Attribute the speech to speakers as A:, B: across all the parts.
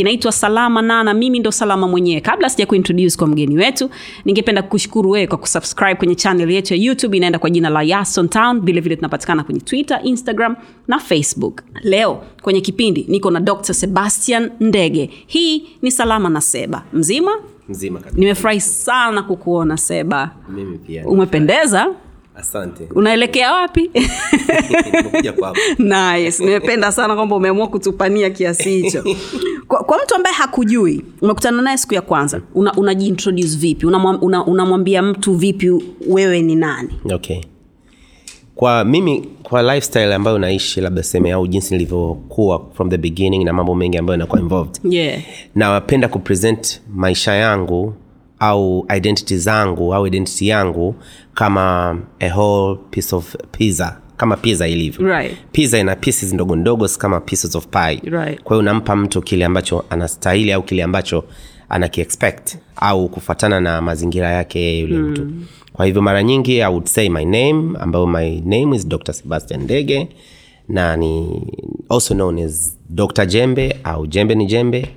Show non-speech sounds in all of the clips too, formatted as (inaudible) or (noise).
A: kinaitwa salama na na mimi ndo salama mwenyewe. Kabla sija kuintroduce kwa mgeni wetu ningependa kukushukuru wewe kwa kusubscribe kwenye channel yetu ya youtube inaenda kwa jina la Yason town. Vilevile tunapatikana kwenye twitter instagram na facebook. Leo kwenye kipindi niko na dr. Sebastian ndege. Hii ni salama na seba. Mzima?
B: Mzima kabisa.
A: nimefurahi sana kukuona seba.
B: Mimi pia
A: umependeza
B: asante.
A: Unaelekea wapi? (laughs) Nice. Nimependa sana kwamba umeamua kutupania kiasi hicho. (laughs) Kwa, kwa mtu ambaye hakujui umekutana naye siku ya kwanza una- unajiintroduce una vipi? Unamwambia una, una mtu vipi wewe ni nani?
B: Okay. Kwa mimi kwa lifestyle ambayo naishi labda seme au jinsi nilivyokuwa from the beginning na mambo mengi ambayo inakuwa involved
A: yeah.
B: napenda kupresent maisha yangu au identity zangu au identity yangu kama a whole piece of pizza kama pizza ilivyo
A: Right.
B: pizza ina pieces ndogo ndogo kama pieces of pie
A: Right.
B: kwa hiyo unampa mtu kile ambacho anastahili au kile ambacho anakiexpect au kufuatana na mazingira yake yule mm. mtu kwa hivyo mara nyingi i would say my name ambayo my name is dr sebastian ndege na ni also known as dr jembe au jembe ni jembe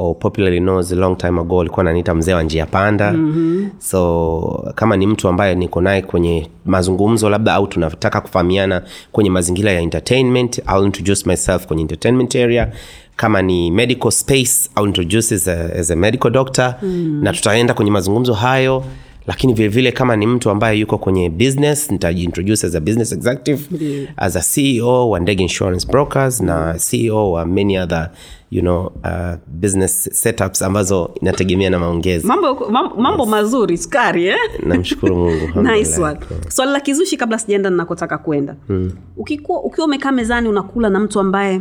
B: or popularly knows long time ago alikuwa ananiita mzee wa njia panda mm-hmm. so kama ni mtu ambaye niko naye kwenye mazungumzo labda au tunataka kufahamiana kwenye mazingira ya entertainment I'll introduce myself kwenye entertainment area kama ni medical space I'll introduce as a, as a medical doctor mm. na tutaenda kwenye mazungumzo hayo lakini vile vile kama ni mtu ambaye yuko kwenye business nitajiintroduce as a business executive
A: yeah.
B: as a ceo wa ndege insurance brokers na ceo wa many other you know, uh, business setups ambazo inategemea na maongezi
A: mambo, mambo, yes. mazuri sukari eh?
B: namshukuru (laughs) mungu
A: nice one swali la kizushi kabla sijaenda ninakotaka kwenda hmm. ukiwa umekaa mezani unakula na mtu ambaye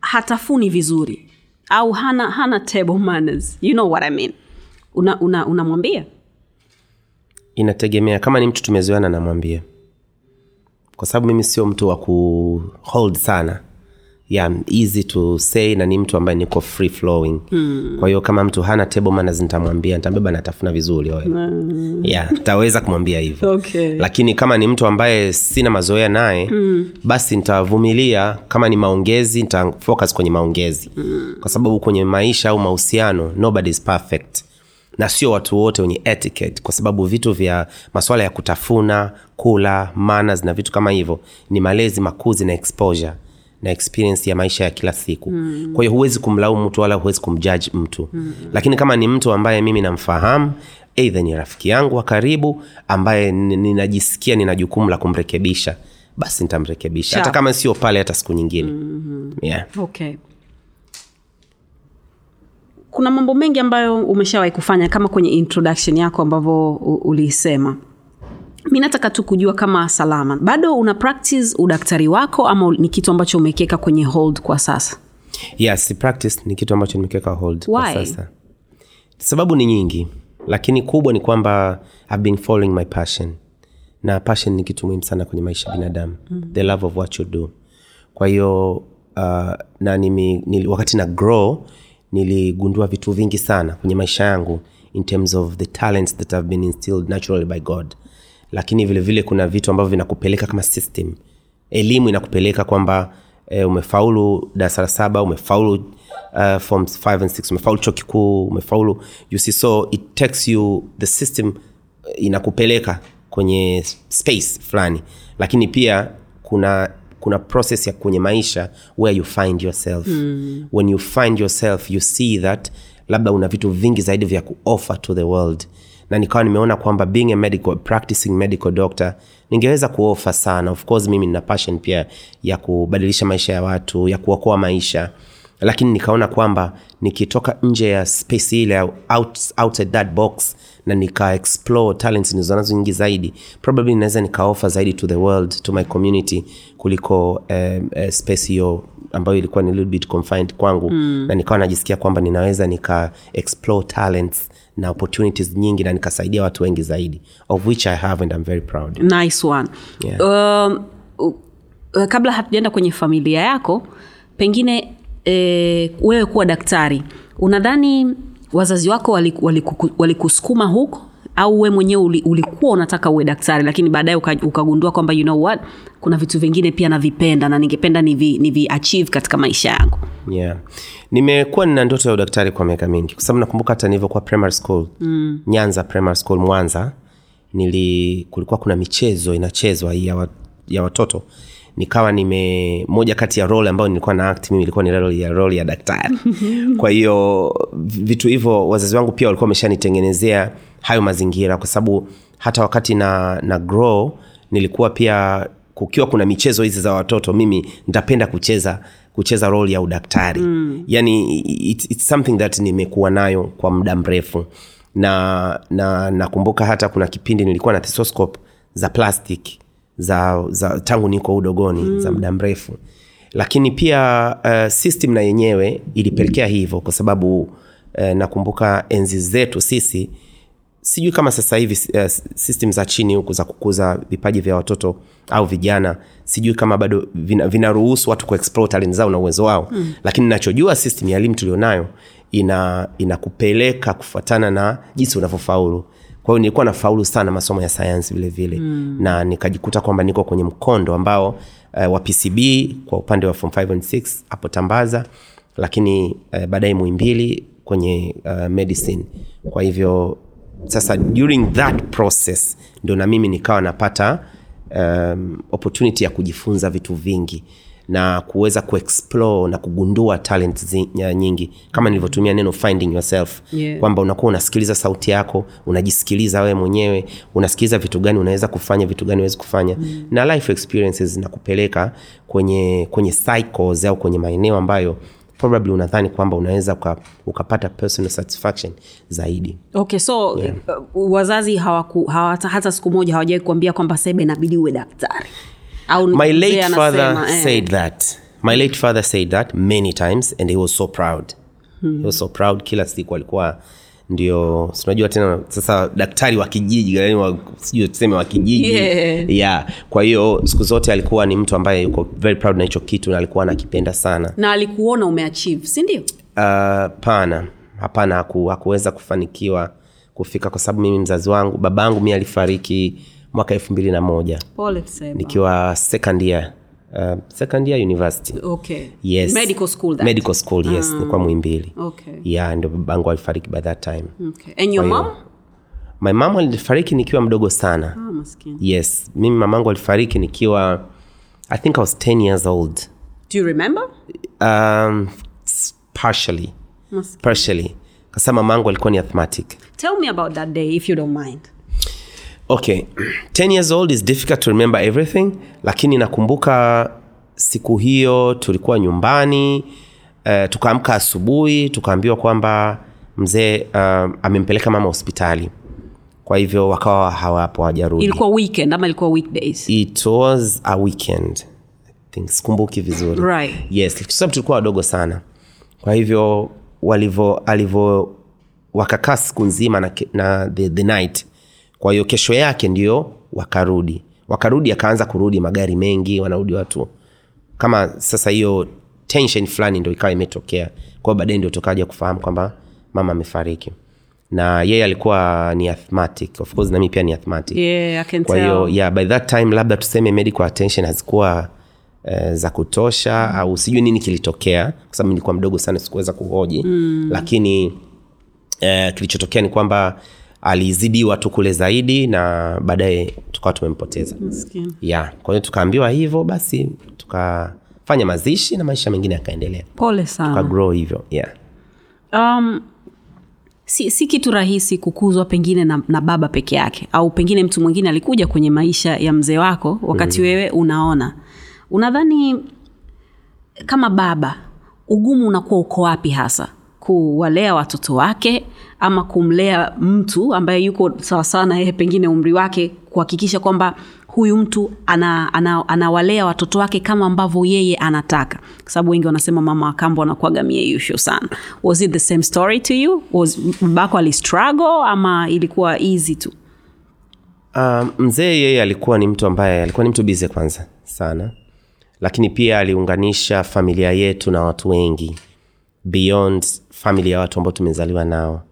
A: hatafuni vizuri au hana hana table manners you know what I mean unamwambia una, unamwambia?
B: Inategemea kama ni mtu tumezoeana namwambia kwa sababu mimi sio mtu wa ku hold sana yeah, easy to say na ni mtu ambaye niko free flowing hmm. kwa hiyo kama mtu hana table manners nitamwambia nitambeba natafuna vizuri oe hmm. yeah, taweza kumwambia hivyo
A: Okay.
B: lakini kama ni mtu ambaye sina mazoea naye hmm. basi nitavumilia kama ni maongezi nitafocus kwenye maongezi hmm. kwa sababu kwenye maisha au mahusiano nobody is perfect na sio watu wote wenye etiquette kwa sababu vitu vya maswala ya kutafuna kula manners na vitu kama hivyo ni malezi makuzi na exposure na experience ya maisha ya kila siku mm. kwa hiyo huwezi kumlaumu mtu wala huwezi kumjaji mtu mm. lakini kama ni mtu ambaye mimi namfahamu eidha ni rafiki yangu wa karibu ambaye ninajisikia nina jukumu la kumrekebisha basi nitamrekebisha hata kama sio pale hata siku nyingine mm-hmm. yeah.
A: okay kuna mambo mengi ambayo umeshawahi kufanya kama kwenye introduction yako ambavyo uliisema. Mi nataka tu kujua kama salama. Bado una practice udaktari wako ama ni kitu ambacho umekiweka kwenye hold kwa sasa?
B: Yes practice ni kitu ambacho nimekiweka hold kwa sasa. Sababu ni nyingi lakini kubwa ni kwamba I've been following my passion. Na passion ni kitu muhimu sana kwenye maisha ya binadamu. Mm. the love of what you do. Kwa hiyo uh, na nimi, nili, wakati na grow niligundua vitu vingi sana kwenye maisha yangu in terms of the talents that have been instilled naturally by god. Lakini vilevile vile kuna vitu ambavyo vinakupeleka kama system. Elimu inakupeleka kwamba e, umefaulu darasa la saba umefaulu uh, form 5 and 6 umefaulu chuo kikuu umefaulu you see so it takes you the system eh, inakupeleka kwenye space fulani. Lakini pia kuna kuna process ya kwenye maisha where you find yourself. Mm. when you find yourself you see that labda una vitu vingi zaidi vya kuoffer to the world. Na nikawa nimeona kwamba being a medical practicing medical doctor ningeweza kuofa sana. Of course mimi nina passion pia ya kubadilisha maisha ya watu ya kuokoa maisha lakini nikaona kwamba nikitoka nje ya space ile out, outside that box na nika explore talents nilizonazo nyingi zaidi probably naweza nikaofa zaidi to the world to my community kuliko um, uh, space hiyo ambayo ilikuwa ni little bit confined kwangu mm. na nikawa najisikia kwamba ninaweza nika explore talents na opportunities nyingi na nikasaidia watu wengi zaidi of which i have and I'm very proud
A: nice one
B: Yeah.
A: um, kabla hatujaenda kwenye familia yako pengine eh, wewe kuwa daktari unadhani wazazi wako walikusukuma wali, huko? Au we mwenyewe ulikuwa unataka uwe daktari lakini baadaye ukagundua kwamba you know what kuna vitu vingine pia navipenda na ningependa nivi, nivi achieve katika maisha yangu.
B: Yeah. Nimekuwa nina ndoto ya udaktari kwa miaka mingi kwa sababu nakumbuka hata nilivyokuwa primary school mm. nyanza primary school mwanza nili kulikuwa kuna michezo inachezwa ya, wa, ya watoto nikawa nime moja kati ya role ambayo nilikuwa na act mimi ilikuwa ni role ya, role ya daktari. (laughs) Kwa hiyo vitu hivyo wazazi wangu pia walikuwa wameshanitengenezea hayo mazingira kwa sababu hata wakati na, na grow nilikuwa pia kukiwa kuna michezo hizi za watoto mimi nitapenda kucheza kucheza role ya udaktari. Mm. yani it, it's something that nimekuwa nayo kwa muda mrefu. Na na nakumbuka hata kuna kipindi nilikuwa na thesoscope za plastic za, za tangu niko udogoni mm. za muda mrefu lakini pia uh, system na yenyewe ilipelekea hivyo kwa sababu uh, nakumbuka enzi zetu sisi sijui kama sasa hivi uh, system za chini huku za kukuza vipaji vya watoto au vijana sijui kama bado vina- vinaruhusu watu kuexplore talent zao na uwezo wao mm. lakini nachojua system ya elimu tulionayo ina inakupeleka kufuatana na jinsi unavyofaulu kwa hiyo nilikuwa nafaulu sana masomo ya sayansi vile vile. Mm. na nikajikuta kwamba niko kwenye mkondo ambao uh, wa pcb kwa upande wa form 5 and 6 hapo tambaza lakini uh, baadaye muimbili kwenye uh, medicine. Kwa hivyo sasa during that process ndo na mimi nikawa napata um, opportunity ya kujifunza vitu vingi na kuweza kuexplore na kugundua talent zi, nyingi kama nilivyotumia neno finding yourself
A: Yeah.
B: kwamba unakuwa unasikiliza sauti yako unajisikiliza wewe mwenyewe unasikiliza vitu gani unaweza kufanya vitu gani uwezi kufanya mm. na life experiences zinakupeleka kwenye kwenye cycles au kwenye maeneo ambayo probably unadhani kwamba unaweza uka, ukapata personal satisfaction zaidi
A: okay so yeah. uh, wazazi hawaku, hawata, hata siku moja hawajawai kuambia kwamba sebe inabidi uwe daktari
B: my late father
A: anasema, eh.
B: said that. My late father said that many times and he was so proud. He was so proud. Kila siku alikuwa ndio sinajua tena sasa daktari wa kijiji sijui tuseme wa kijiji.
A: Yeah.
B: yeah. kwa hiyo siku zote alikuwa ni mtu ambaye yuko very proud na hicho kitu na alikuwa anakipenda sana.
A: Na alikuona umeachieve sindio
B: Uh, pana hapana. Haku, hakuweza kufanikiwa kufika kwa sababu mimi mzazi wangu baba yangu mi alifariki mwaka elfu mbili na moja. Nikiwa second year uh, second year university.
A: Okay.
B: Yes.
A: Medical school that.
B: medical school yes. Nilikuwa mwimbili
A: okay.
B: Yeah ndio babangu alifariki by that time.
A: Okay. And your mom?
B: My mom alifariki nikiwa mdogo sana.
A: Oh, maskini.
B: Yes. Mimi mamangu alifariki nikiwa i think i was 10 years old.
A: Do you remember?
B: Um, partially.
A: Maskini.
B: partially. Kasa mamangu alikuwa ni asthmatic.
A: Tell me about that day if you don't mind
B: okay 10 years old is difficult to remember everything lakini nakumbuka siku hiyo tulikuwa nyumbani uh, tukaamka asubuhi tukaambiwa kwamba mzee uh, amempeleka mama hospitali. Kwa hivyo wakawa hawapo hawajarudi.
A: Ilikuwa weekend ama ilikuwa weekdays?
B: It was a weekend sikumbuki vizuri.
A: Right.
B: yes kwa sababu tulikuwa wadogo sana. Kwa hivyo walivyo alivyo wakakaa siku nzima na, na the, the night kwa hiyo kesho yake ndio wakarudi. Wakarudi akaanza kurudi magari mengi wanarudi watu. Kama sasa hiyo tension fulani ndo ikawa imetokea kwao baadaye ndio tukaja kufahamu kwamba mama amefariki. Na yeye alikuwa ni athmatic of course nami pia ni athmatic
A: yeah
B: kwa hiyo yeah, by that time labda tuseme medical attention hazikuwa uh, za kutosha mm. au sijui nini kilitokea kwa sababu nilikuwa mdogo sana sikuweza kuhoji. Mm. lakini eh, kilichotokea ni kwamba alizidiwa tu kule zaidi na baadaye tukawa tumempoteza yeah. kwa hiyo tukaambiwa hivyo basi tukafanya mazishi na maisha mengine yakaendelea
A: pole sana
B: tukagrow hivyo yeah.
A: um, si, si kitu rahisi kukuzwa pengine na, na baba peke yake au pengine mtu mwingine alikuja kwenye maisha ya mzee wako wakati mm. wewe unaona unadhani kama baba ugumu unakuwa uko wapi hasa kuwalea watoto wake ama kumlea mtu ambaye yuko sawasawa na yeye pengine umri wake kuhakikisha kwamba huyu mtu anawalea ana, ana watoto wake kama ambavyo yeye anataka. Kwa sababu wengi wanasema mama wakambo anakuaga mieyusho sana. Was it the same story to you? Was babako alistruggle ama ilikuwa easy tu?
B: Uh, mzee yeye alikuwa ni mtu ambaye alikuwa ni mtu bize kwanza sana. Lakini pia aliunganisha familia yetu na watu wengi beyond famili ya watu ambao tumezaliwa nao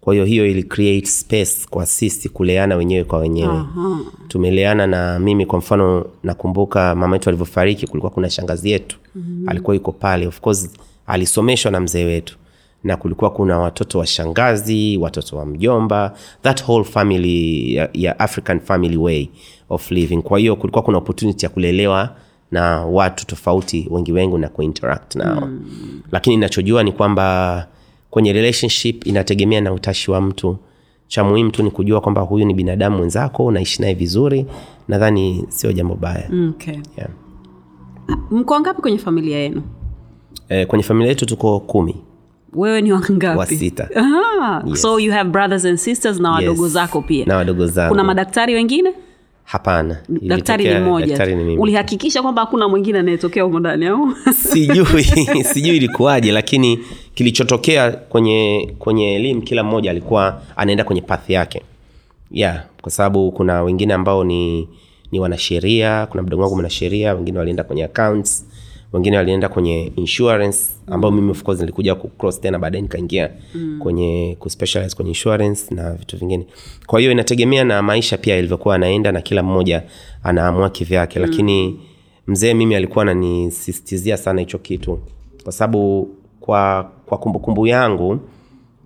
B: kwa hiyo hiyo ili create space kwa sisi kuleana wenyewe kwa wenyewe uh-huh. tumeleana na mimi kwa mfano nakumbuka mama yetu alivyofariki kulikuwa kuna shangazi yetu mm-hmm. alikuwa yuko pale of course alisomeshwa na mzee wetu na kulikuwa kuna watoto wa shangazi watoto wa mjomba that whole family ya, ya african family way of living kwa hiyo kulikuwa kuna opportunity ya kulelewa na watu tofauti wengi wengi na kuinteract nao mm. lakini inachojua ni kwamba kwenye relationship inategemea na utashi wa mtu. Cha muhimu tu ni kujua kwamba huyu ni binadamu mwenzako unaishi naye vizuri nadhani sio jambo baya.
A: Okay.
B: yeah.
A: mko wangapi kwenye familia yenu?
B: E, kwenye familia yetu tuko kumi.
A: Wewe ni wangapi? (laughs) Aha,
B: Yes.
A: so you have brothers and sisters na wadogo
B: Yes.
A: zako pia.
B: Na wadogo zangu.
A: Kuna madaktari wengine?
B: Hapana.
A: Daktari ni mmoja ulihakikisha kwamba hakuna mwingine anayetokea humo ndani au?
B: Sijui. (laughs) (laughs) Sijui ilikuwaje lakini kilichotokea kwenye kwenye elimu kila mmoja alikuwa anaenda kwenye path yake yeah kwa sababu kuna wengine ambao ni ni wanasheria kuna mdogo wangu mwanasheria wengine walienda kwenye accounts wengine walienda kwenye insurance ambao mimi of course nilikuja kucross tena baadaye nikaingia mm. kwenye kuspecialize kwenye insurance na vitu vingine kwa hiyo inategemea na maisha pia ilivyokuwa anaenda na kila mmoja anaamua kivyake mm. lakini mzee mimi alikuwa ananisistizia sana hicho kitu kwa sababu kwa kwa kumbukumbu yangu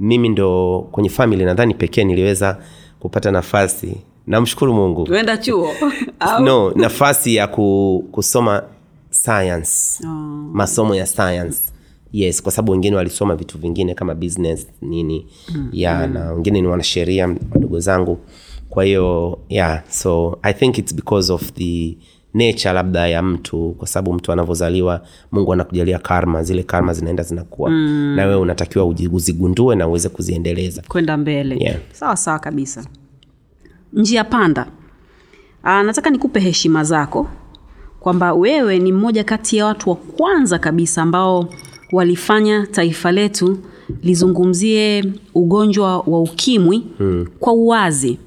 B: mimi ndo kwenye famili nadhani pekee niliweza kupata nafasi namshukuru mungu
A: tuenda chuo (laughs)
B: no nafasi ya ku, kusoma science
A: Oh.
B: masomo ya science yes kwa sababu wengine walisoma vitu vingine kama business nini mm. ya mm. na wengine ni wanasheria wadogo zangu kwa hiyo yeah so i think its because of the nature labda ya mtu kwa sababu mtu anavyozaliwa mungu anakujalia karma zile karma zinaenda zinakuwa mm. na wewe unatakiwa uzigundue na uweze kuziendeleza
A: kwenda mbele
B: Yeah.
A: sawa sawa kabisa njia panda Aa, nataka nikupe heshima zako kwamba wewe ni mmoja kati ya watu wa kwanza kabisa ambao walifanya taifa letu lizungumzie ugonjwa wa ukimwi hmm. kwa uwazi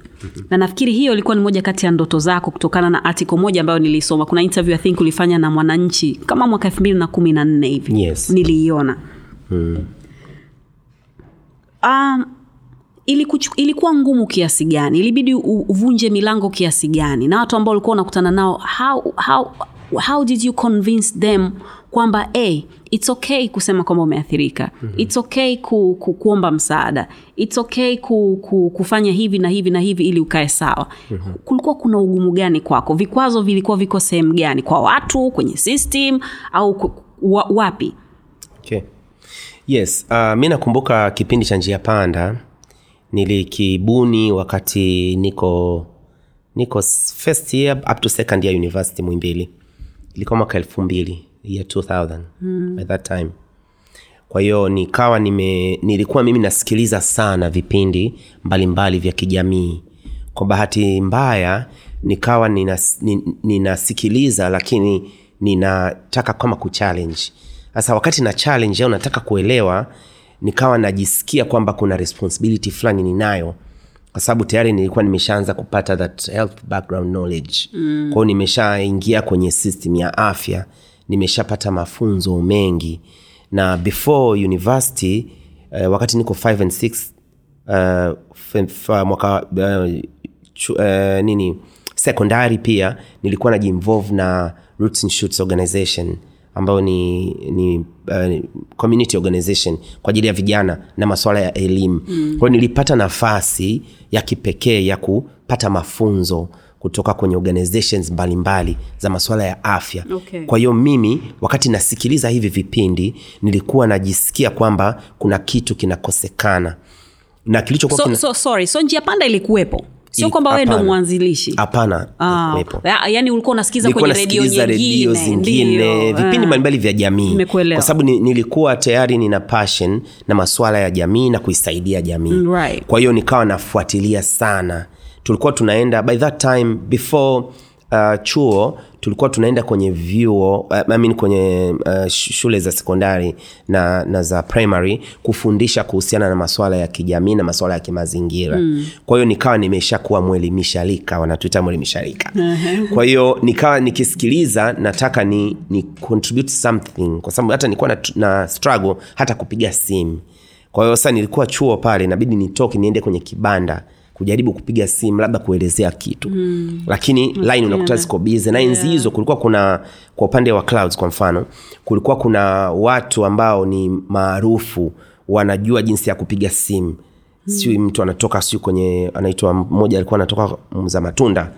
A: na nafikiri hiyo ilikuwa ni moja kati ya ndoto zako kutokana na article moja ambayo nilisoma. Kuna interview I think ulifanya na mwananchi kama mwaka elfu mbili na kumi na nne hivi.
B: Yes.
A: niliiona. Um, ilikuchu, ilikuwa ngumu kiasi gani? Ilibidi uvunje milango kiasi gani? Na watu ambao ulikuwa unakutana nao how, how, how did you convince them kwamba hey, its okay kusema kwamba umeathirika. Mm-hmm. its okay ku, ku, kuomba msaada. Its okay ku, ku, kufanya hivi na hivi na hivi ili ukae sawa. Mm-hmm. kulikuwa kuna ugumu gani kwako? Vikwazo vilikuwa viko sehemu gani? Kwa watu kwenye system au ku, wa, wapi?
B: Okay. yes uh, mi nakumbuka kipindi cha njia panda nilikibuni wakati niko niko first year up to second year university mwimbili ilikuwa mwaka elfu mbili year 2000 mm. by that time. Kwa hiyo nikawa nime nilikuwa mimi nasikiliza sana vipindi mbalimbali mbali vya kijamii. Kwa bahati mbaya nikawa ninas, nin- ninasikiliza lakini ninataka kama kuchallenge sasa wakati na challenge au nataka kuelewa nikawa najisikia kwamba kuna responsibility fulani ninayo. Kwa sababu tayari nilikuwa nimeshaanza kupata that health background knowledge. Mm. kwao nimeshaingia kwenye system ya afya nimeshapata mafunzo mengi. Na before university uh, wakati niko 5 and 6 uh, f- f- mwaka uh, chu, uh, nini sekondari pia nilikuwa najiinvolve na roots and shoots organization ambayo ni, ni uh, community organization kwa ajili ya vijana na masuala ya elimu. Mm. kwayo nilipata nafasi ya kipekee ya kupata mafunzo kutoka kwenye organizations mbalimbali mbali za masuala ya afya.
A: Okay.
B: kwa hiyo mimi wakati nasikiliza hivi vipindi nilikuwa najisikia kwamba kuna kitu kinakosekana. Na kilichokuwa
A: so,
B: kina...
A: so sorry. So njia panda ilikuwepo? Sio kwamba wewe ndo mwanzilishi?
B: Hapana
A: Ah, yaani ulikuwa unasikiza kwenye redio
B: redio zingine vipindi
A: ah.
B: mbalimbali vya jamii. kwa sababu nilikuwa tayari nina passion na masuala ya jamii na kuisaidia jamii.
A: Right.
B: kwa hiyo nikawa nafuatilia sana tulikuwa tunaenda by that time before uh, chuo tulikuwa tunaenda kwenye vyuo uh, I mean kwenye uh, shule za sekondari na, na za primary kufundisha kuhusiana na maswala ya kijamii na maswala ya kimazingira. Mm. kwa hiyo nikawa nimeshakuwa mwelimisharika wanatuita mwelimisharika kwa hiyo nikawa nikisikiliza nataka ni, ni contribute something kwa sababu hata nilikuwa na, na struggle hata kupiga simu. Kwa hiyo sasa nilikuwa chuo pale inabidi nitoke niende kwenye kibanda kujaribu kupiga simu labda kuelezea kitu mm. lakini line unakuta ziko bize na enzi hizo kulikuwa kuna kwa upande wa clouds kwa mfano kulikuwa kuna watu ambao ni maarufu wanajua jinsi ya kupiga simu mm. siu mtu anatoka siu kwenye anaitwa mmoja alikuwa anatoka mza matunda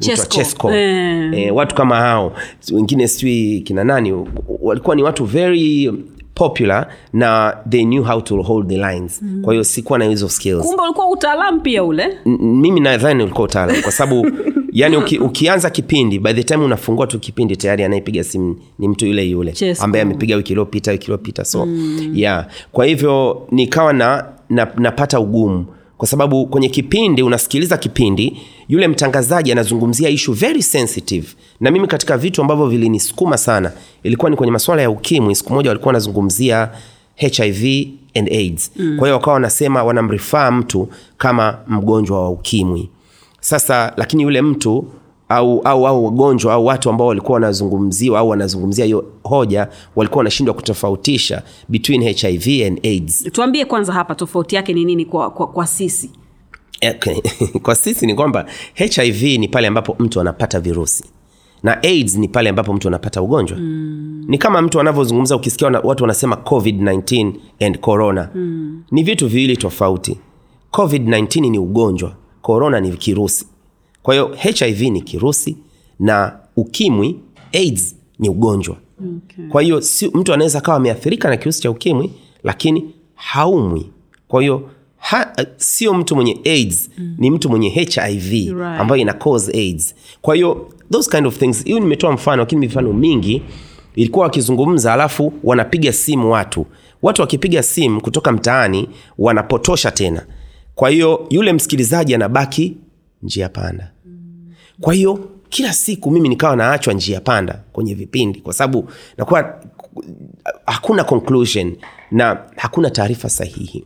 A: Chesco.
B: Chesco.
A: Eh.
B: Eh, watu kama hao wengine sijui kina nani walikuwa ni watu very popular na they knew how to hold the lines mm. kwa hiyo sikuwa na hizo skills
A: kumbe ulikuwa utaalamu pia ule
B: N- mimi nadhani ulikuwa utaalam kwa sababu (laughs) yani uki, ukianza kipindi by the time unafungua tu kipindi tayari anayepiga simu ni mtu yule yule
A: Chesco.
B: ambaye amepiga wiki iliyopita wiki iliyopita so mm. yeah kwa hivyo nikawa na, na napata ugumu kwa sababu kwenye kipindi unasikiliza kipindi yule mtangazaji anazungumzia ishu very sensitive. Na mimi katika vitu ambavyo vilinisukuma sana ilikuwa ni kwenye masuala ya ukimwi. Siku moja walikuwa wanazungumzia hiv and aids. Mm. kwa hiyo wakawa wanasema wanamrifaa mtu kama mgonjwa wa ukimwi. Sasa lakini yule mtu au au au wagonjwa au watu ambao walikuwa wanazungumziwa au wanazungumzia hiyo hoja walikuwa wanashindwa kutofautisha between hiv and aids.
A: Tuambie kwanza hapa tofauti yake ni nini kwa, kwa, kwa sisi?
B: Okay. (laughs) kwa sisi ni kwamba hiv ni pale ambapo mtu anapata virusi. Na aids ni pale ambapo mtu anapata ugonjwa. Mm. ni kama mtu anavyozungumza ukisikia wana, watu wanasema covid-19 and corona. Mm. ni vitu viwili tofauti. Covid-19 ni ugonjwa corona ni kirusi kwa hiyo hiv ni kirusi na ukimwi aids ni ugonjwa
A: okay.
B: kwa hiyo si, mtu anaweza akawa ameathirika na kirusi cha ukimwi lakini haumwi kwa hiyo ha, sio mtu mwenye aids mm. ni mtu mwenye hiv
A: Right.
B: ambayo ina cause aids kwa hiyo those kind of things hiyo nimetoa mfano lakini mifano mingi ilikuwa wakizungumza alafu wanapiga simu watu watu wakipiga simu kutoka mtaani wanapotosha tena kwa hiyo yule msikilizaji anabaki njia panda kwa hiyo kila siku mimi nikawa naachwa njia panda kwenye vipindi kwa sababu nakuwa hakuna conclusion na hakuna taarifa sahihi.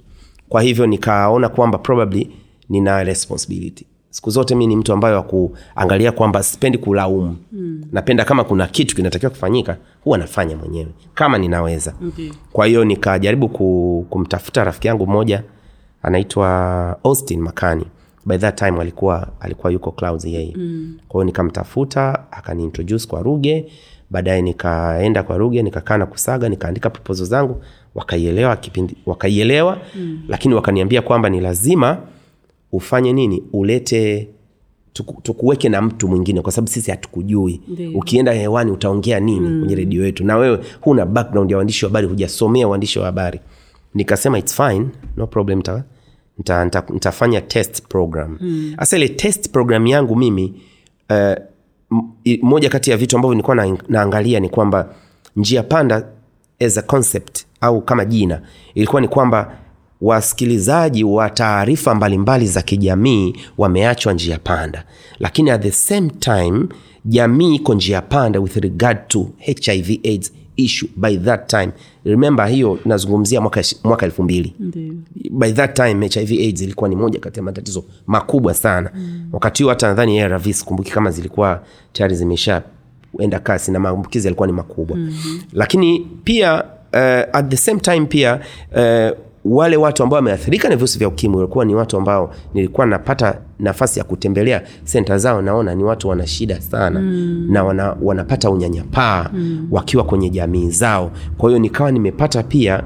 B: Kwa hivyo nikaona kwamba probably nina responsibility. Siku zote mi ni mtu ambayo wakuangalia kwamba sipendi kulaumu. Mm. napenda kama kuna kitu kinatakiwa kufanyika huwa nafanya mwenyewe kama ninaweza.
A: Okay.
B: kwa hiyo nikajaribu ku, kumtafuta rafiki yangu mmoja anaitwa austin makani by that time alikuwa alikuwa yuko clouds yeye. Mm. kwa hiyo nikamtafuta akaniintroduce kwa ruge. Baadaye nikaenda kwa ruge nikakaa na kusaga nikaandika proposal zangu. Wakaielewa kipindi wakaielewa. Mm. lakini wakaniambia kwamba ni lazima ufanye nini? Ulete tuku, tukuweke na mtu mwingine kwa sababu sisi hatukujui. Ukienda hewani utaongea nini mm. kwenye redio yetu? Na wewe huna background ya waandishi wa habari hujasomea uandishi wa habari. Nikasema its fine no problem nita, nita, nita, nitafanya test program. Hasa ile test program yangu mimi uh, moja kati ya vitu ambavyo nilikuwa na, naangalia ni kwamba njia panda as a concept au kama jina. Ilikuwa ni kwamba wasikilizaji wa taarifa mbalimbali za kijamii wameachwa njia panda. Lakini at the same time jamii iko njia panda with regard to hiv aids issue by that time. Remember hiyo nazungumzia mwaka, mwaka elfu mbili. By that time hiv aids ilikuwa ni moja kati ya matatizo makubwa sana. Mm. wakati huo hata nadhani ARV sikumbuki kama zilikuwa tayari zimeshaenda kasi na maambukizi yalikuwa ni makubwa. Mm-hmm. lakini pia uh, at the same time pia uh, wale watu ambao wameathirika na virusi vya ukimwi walikuwa ni watu ambao nilikuwa napata nafasi ya kutembelea senta zao naona ni watu wana shida sana mm. na wana, wanapata unyanyapaa mm. wakiwa kwenye jamii zao kwa hiyo nikawa nimepata pia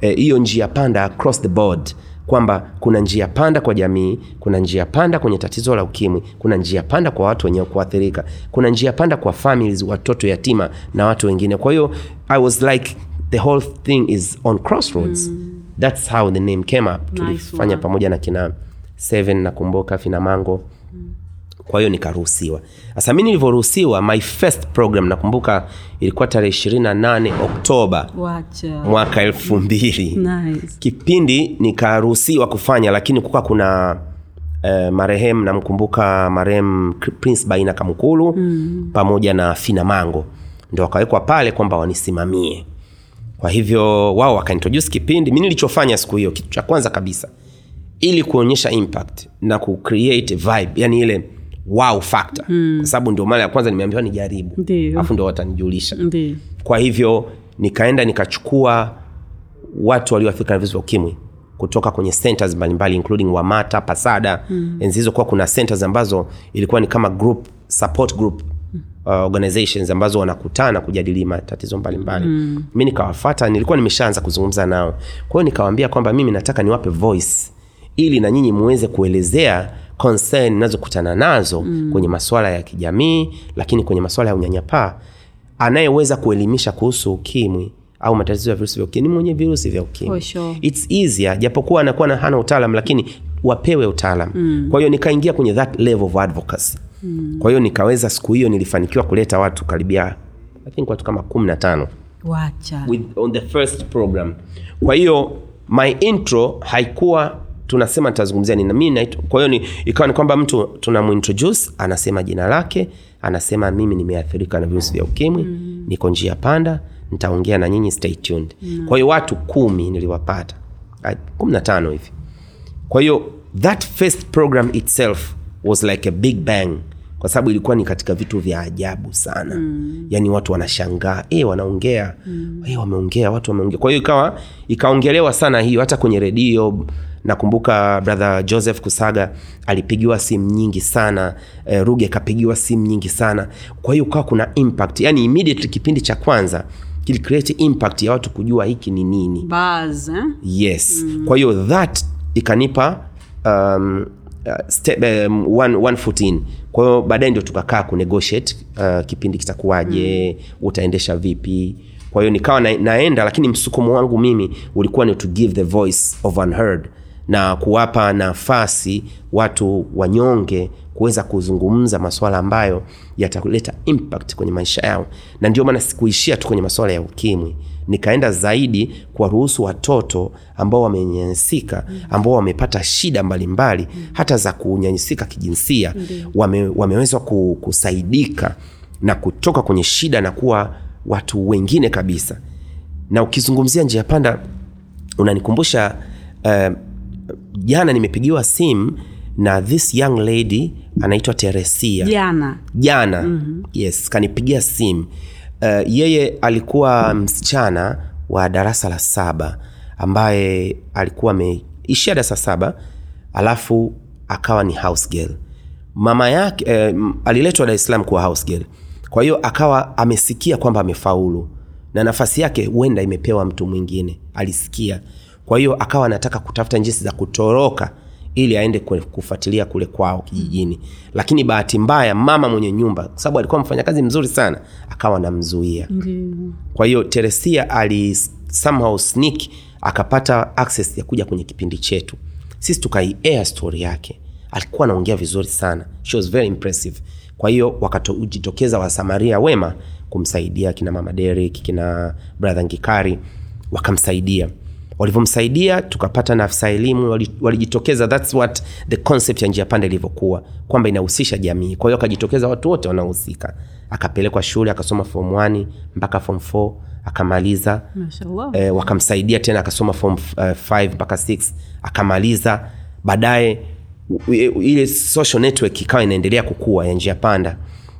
B: hiyo e, njia panda across the board kwamba kuna njia panda kwa jamii kuna njia panda kwenye tatizo la ukimwi kuna njia panda kwa watu wenye kuathirika kuna njia panda kwa families watoto yatima na watu wengine kwa hiyo i was like the whole thing is on crossroads mm. that's how the name came up
A: Nice
B: tulifanya
A: one.
B: pamoja na kina seven nakumbuka Finamango kwa hiyo nikaruhusiwa. Sasa mi nilivyoruhusiwa my first program nakumbuka ilikuwa tarehe 28 oktoba
A: wacha.
B: mwaka elfu mbili.
A: Nice.
B: kipindi nikaruhusiwa kufanya lakini kuka kuna eh, marehemu namkumbuka marehemu prince baina kamkulu mm. pamoja na Finamango ndo wakawekwa pale kwamba wanisimamie. Kwa hivyo wao wakaintroduce kipindi. Mi nilichofanya siku hiyo kitu cha kwanza kabisa ili kuonyesha impact na kucreate vibe yani ile wow factor. Mm. kwa sababu ndio mara ya kwanza nimeambiwa nijaribu. Alafu ndo watanijulisha. Kwa hivyo nikaenda nikachukua watu walioathirika na virusi vya ukimwi kutoka kwenye centers mbalimbali including wamata pasada. Mm. enzi hizo kuwa kuna centers ambazo ilikuwa ni kama group support group uh, organizations ambazo wanakutana kujadili matatizo mbalimbali. Mm. mi nikawafata nilikuwa nimeshaanza kuzungumza nao. Kwa hiyo nikawambia kwamba mimi nataka niwape voice ili na nyinyi muweze kuelezea concern nazokutana nazo mm. kwenye masuala ya kijamii lakini kwenye masuala ya unyanyapaa anayeweza kuelimisha kuhusu ukimwi au matatizo ya virusi vya ukimwi ni mwenye virusi vya ukimwi
A: sure.
B: its easier japokuwa anakuwa na hana utaalam lakini wapewe utaalam mm. kwa hiyo nikaingia kwenye that level of advocacy mm. kwa hiyo nikaweza siku hiyo nilifanikiwa kuleta watu karibia I think watu kama kumi na tano
A: wacha
B: with, on the first program kwa hiyo my intro haikuwa tunasema nitazungumzia nini mi kwa hiyo ni, ikawa ni kwamba mtu tunamintroduce anasema jina lake anasema mimi nimeathirika na virusi vya ukimwi mm. niko njia panda nitaongea na nyinyi stay tuned mm. kwa hiyo watu kumi niliwapata Ah, kumi na tano hivi kwa hiyo that first program itself was like a big bang kwa sababu ilikuwa ni katika vitu vya ajabu sana mm. yaani watu wanashangaa e, wanaongea mm. e, wameongea watu wameongea kwa hiyo ikawa ikaongelewa sana hiyo hata kwenye redio nakumbuka brother joseph kusaga alipigiwa simu nyingi sana e, ruge akapigiwa simu nyingi sana kwa hiyo ukawa kuna impact yani immediately kipindi cha kwanza kilicreate impact ya watu kujua hiki ni nini
A: Buzz, eh?
B: yes mm. kwa hiyo that ikanipa um, uh, step, um, one, one foot in kwa hiyo baadaye ndio tukakaa kunegotiate uh, kipindi kitakuwaje mm. utaendesha vipi kwa hiyo nikawa na, naenda lakini msukumo wangu mimi ulikuwa ni to give the voice of unheard na kuwapa nafasi watu wanyonge kuweza kuzungumza maswala ambayo yataleta impact kwenye maisha yao. Na ndio maana sikuishia tu kwenye maswala ya ukimwi. Nikaenda zaidi kuwaruhusu watoto ambao wamenyanyasika ambao wamepata shida mbalimbali hata za kunyanyasika kijinsia wame, wameweza kusaidika na kutoka kwenye shida na kuwa watu wengine kabisa. Na ukizungumzia njia panda unanikumbusha uh, jana nimepigiwa simu na this young lady anaitwa teresia.
A: Jana.
B: Jana. Mm-hmm. yes kanipigia simu. Uh, yeye alikuwa msichana wa darasa la saba ambaye alikuwa ameishia darasa saba alafu akawa ni house girl. Mama yake eh, aliletwa dar es salaam kuwa house girl. Kwa hiyo akawa amesikia kwamba amefaulu na nafasi yake huenda imepewa mtu mwingine. Alisikia kwa hiyo akawa anataka kutafuta njisi za kutoroka ili aende kufuatilia kule kwao kijijini. Lakini bahati mbaya mama mwenye nyumba kwa sababu alikuwa mfanyakazi mzuri sana akawa anamzuia. Kwa hiyo teresia ali somehow sneak akapata access ya kuja kwenye kipindi chetu. Sisi tukaiea story yake. Alikuwa anaongea vizuri sana. She was very impressive. Kwa hiyo wakajitokeza wasamaria wema kumsaidia kina mama Derek kina brother ngikari wakamsaidia walivyomsaidia tukapata na afisa elimu walijitokeza thats what the concept ya njia panda ilivyokuwa kwamba inahusisha jamii. Kwa hiyo akajitokeza watu wote wanaohusika. Akapelekwa shule akasoma form 1 mpaka form 4 akamaliza. E, wakamsaidia tena akasoma form 5 mpaka 6 akamaliza. Baadaye u- ile social network ikawa inaendelea kukua ya njia panda.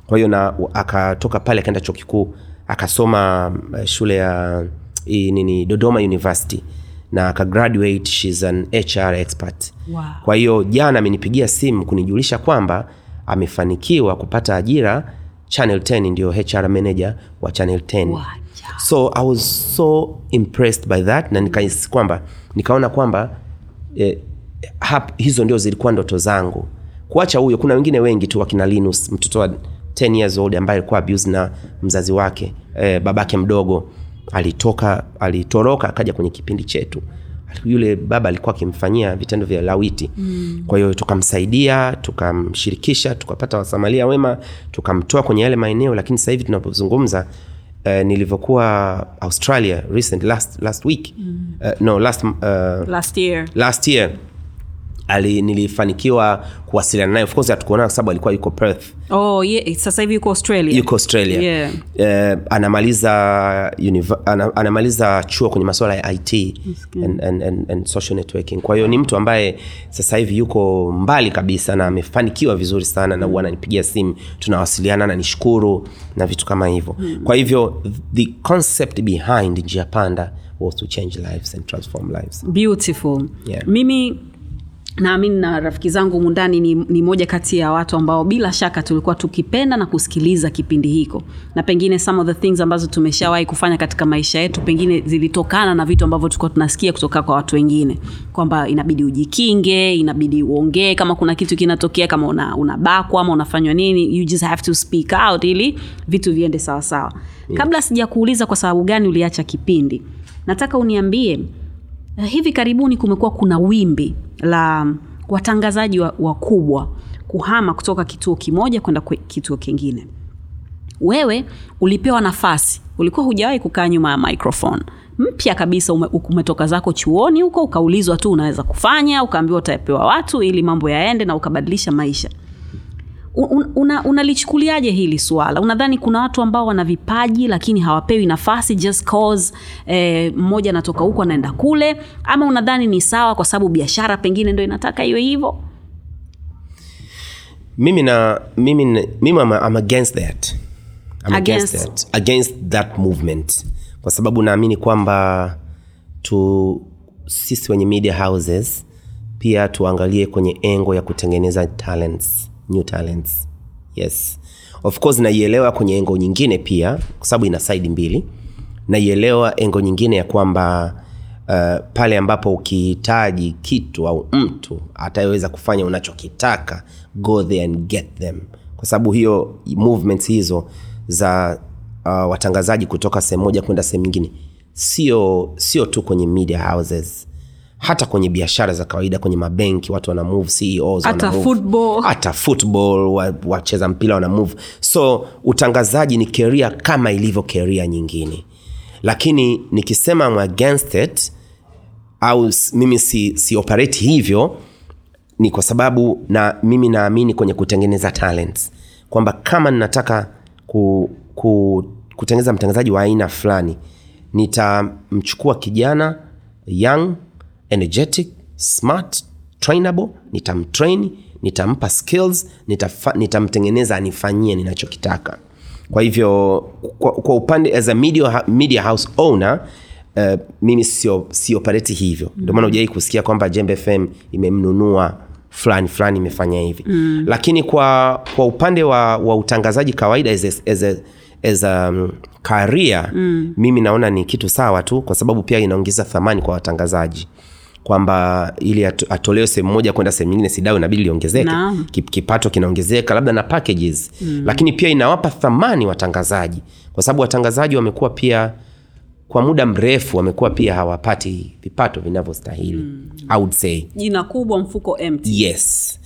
B: Kwa hiyo na akatoka pale akaenda chuo kikuu akasoma uh, shule ya nini dodoma university na akagraduate shes an hr expert
A: Wow.
B: kwa hiyo jana amenipigia simu kunijulisha kwamba amefanikiwa kupata ajira channel 10 ndio hr manager wa channel 10
A: Wow.
B: so i was so impressed by that na nikahisi kwamba nikaona kwamba eh, hap, hizo ndio zilikuwa ndoto zangu kuacha huyo kuna wengine wengi tu wakina linus mtoto wa 10 years old ambaye alikuwa abused na mzazi wake eh, babake mdogo alitoka alitoroka akaja kwenye kipindi chetu. Yule baba alikuwa akimfanyia vitendo vya lawiti. Mm. kwa hiyo tukamsaidia tukamshirikisha tukapata wasamalia wema tukamtoa kwenye yale maeneo lakini sasa hivi tunapozungumza uh, nilivyokuwa australia recent last, last week. Mm. uh, no last, uh,
A: last year.
B: last year ali nilifanikiwa kuwasiliana naye. Of course hatukuonana kwa sababu alikuwa yuko perth.
A: Oh, yeah. sasa hivi yuko australia.
B: Yuko australia.
A: Yeah.
B: Eh, anamaliza univ- ana, anamaliza chuo kwenye masuala ya it and, and, and, and social networking. Kwa hiyo ni mtu ambaye sasa hivi yuko mbali kabisa na amefanikiwa vizuri sana na huwa ananipigia simu. Tunawasiliana na nishukuru na vitu kama hivyo. Kwa hivyo the concept behind njia panda was to change lives and transform lives.
A: Beautiful.
B: Yeah.
A: mimi naamini na rafiki zangu mundani ni, ni moja kati ya watu ambao bila shaka tulikuwa tukipenda na kusikiliza kipindi hiko. Na pengine some of the things ambazo tumeshawahi kufanya katika maisha yetu pengine zilitokana na vitu ambavyo tulikuwa tunasikia kutoka kwa watu wengine. Kwamba inabidi ujikinge inabidi uongee kama kuna kitu kinatokea kama una, unabakwa ama unafanywa nini you just have to speak out ili vitu viende sawasawa. Yes. kabla sijakuuliza kwa sababu gani uliacha kipindi nataka uniambie hivi karibuni kumekuwa kuna wimbi la watangazaji wa- wakubwa kuhama kutoka kituo kimoja kwenda kituo kingine. Wewe ulipewa nafasi ulikuwa hujawahi kukaa nyuma ya microphone. Mpya kabisa ume, umetoka zako chuoni huko ukaulizwa tu unaweza kufanya ukaambiwa utapewa watu ili mambo yaende na ukabadilisha maisha Un- una- unalichukuliaje hili suala? Unadhani kuna watu ambao wana vipaji lakini hawapewi nafasi just cause eh, mmoja anatoka huko anaenda kule? Ama unadhani ni sawa kwa sababu biashara pengine ndo inataka iwe hivyo?
B: Mimi na mimi mimi I'm, I'm against that. I'm against,
A: Against.
B: that. Against that movement. Kwa sababu naamini kwamba tu sisi wenye media houses pia tuangalie kwenye engo ya kutengeneza talents new talents. Yes. Of course naielewa kwenye engo nyingine pia kwa sababu ina saidi mbili. Naielewa engo nyingine ya kwamba uh, pale ambapo ukihitaji kitu au mtu ataweza kufanya unachokitaka go there and get them. Kwa sababu hiyo movements hizo za uh, watangazaji kutoka sehemu moja kwenda sehemu nyingine sio sio tu kwenye media houses hata kwenye biashara za kawaida kwenye mabenki watu wana move ceos
A: Hata football.
B: hata football wa- wacheza mpira wana move. So utangazaji ni keria kama ilivyo keria nyingine. Lakini nikisema I'm against it au mimi si, si operate hivyo ni kwa sababu na mimi naamini kwenye kutengeneza talents. Kwamba kama ninataka ku, ku, kutengeneza mtangazaji wa aina fulani nitamchukua kijana young energetic smart trainable nitamtrain nitampa skills nitafa, nitamtengeneza anifanyie ninachokitaka kwa hivyo kwa, kwa upande as a media, media house owner uh, mimi sio siopereti hivyo ndio maana ujawai kusikia kwamba jembe fm imemnunua fulani fulani imefanya hivi mm. lakini kwa kwa upande wa, wa utangazaji kawaida as a, as a, as a um, career mm. mimi naona ni kitu sawa tu kwa sababu pia inaongeza thamani kwa watangazaji kwamba ili ato- atolewe sehemu moja kwenda sehemu nyingine sidao inabidi liongezeke. Kipato kinaongezeka labda na packages. Mm. lakini pia inawapa thamani watangazaji kwa sababu watangazaji wamekuwa pia kwa muda mrefu wamekuwa pia hawapati vipato vinavyostahili mm. I would say.
A: Jina kubwa mfuko empty.
B: Yes.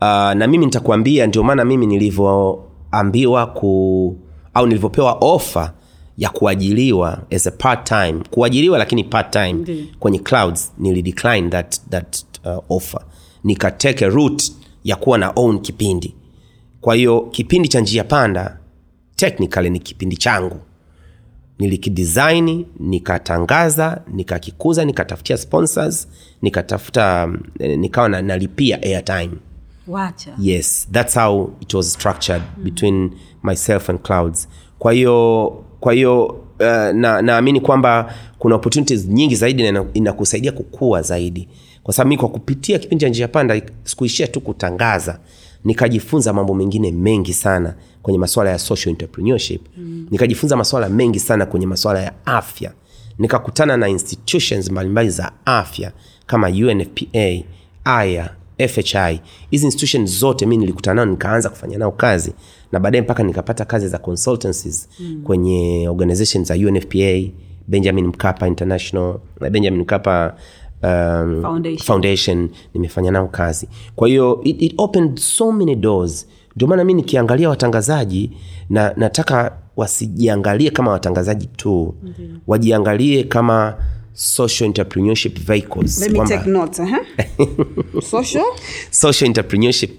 B: Uh, na mimi nitakuambia ndio maana mimi nilivyoambiwa ku au nilivyopewa ofa ya kuajiliwa as a part time kuajiliwa lakini part time kwenye clouds nilidecline that, that uh, offer. Nikateke route ya kuwa na own kipindi. Kwa hiyo kipindi cha njia panda technically ni kipindi changu. Nilikidesign nikatangaza nikakikuza nikatafutia sponsors nikatafuta eh, nikawa na, nalipia airtime.
A: Wacha.
B: Yes that's how it was structured mm. between myself and clouds. Kwa hiyo kwa hiyo uh, na naamini kwamba kuna opportunities nyingi zaidi na inakusaidia kukua zaidi. Kwa sababu mi kwa kupitia kipindi cha njia panda sikuishia tu kutangaza nikajifunza mambo mengine mengi sana kwenye maswala ya social entrepreneurship. Mm. nikajifunza maswala mengi sana kwenye maswala ya afya. Nikakutana na institutions mbalimbali za afya kama unfpa aya fhi hizi institution zote mi nilikutana nao nikaanza kufanya nao kazi na baadaye mpaka nikapata kazi za consultancies mm. kwenye organization za unfpa benjamin mkapa international na benjamin mkapa um,
A: Foundation.
B: foundation. Nimefanya nao kazi. Kwa hiyo it, it opened so many doors. Ndio maana mi nikiangalia watangazaji na nataka wasijiangalie kama watangazaji tu. Wajiangalie kama social entrepreneurship vehicles
A: Let me
B: kwamba-
A: take note, uh-huh. (laughs) Social?
B: social entrepreneurship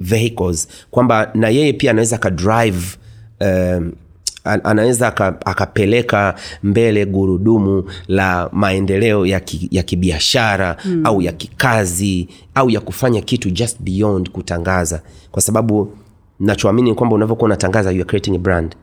B: vehicles kwamba na yeye pia anaweza akadrive um, anaweza akapeleka mbele gurudumu la maendeleo ya, ki, ya kibiashara mm. au ya kikazi au ya kufanya kitu just beyond kutangaza kwa sababu nachoamini ni kwamba unavyokuwa unatangaza you are creating a brand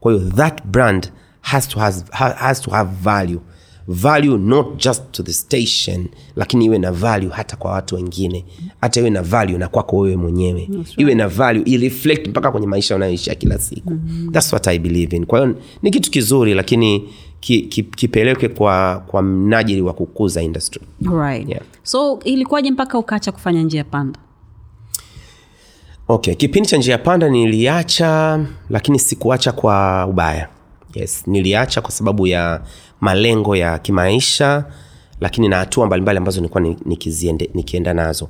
B: kwa hiyo that brand has to, has, has to have value value not just to the station lakini iwe na value hata kwa watu wengine. Hata iwe na value na kwako wewe mwenyewe. Iwe na value ireflect mpaka kwenye maisha unayoishia kila siku. Mm-hmm. thats what i believe in. Kwa hiyo ni kitu kizuri lakini ki, ki, kipelekwe kwa kwa mnajili wa kukuza industry.
A: Right.
B: Yeah.
A: so ilikuwaje mpaka ukaacha kufanya njia panda?
B: Okay kipindi cha njia panda niliacha lakini sikuacha kwa ubaya. Yes niliacha kwa sababu ya malengo ya kimaisha lakini na hatua mbalimbali ambazo nilikuwa nikiziende- nikienda nazo.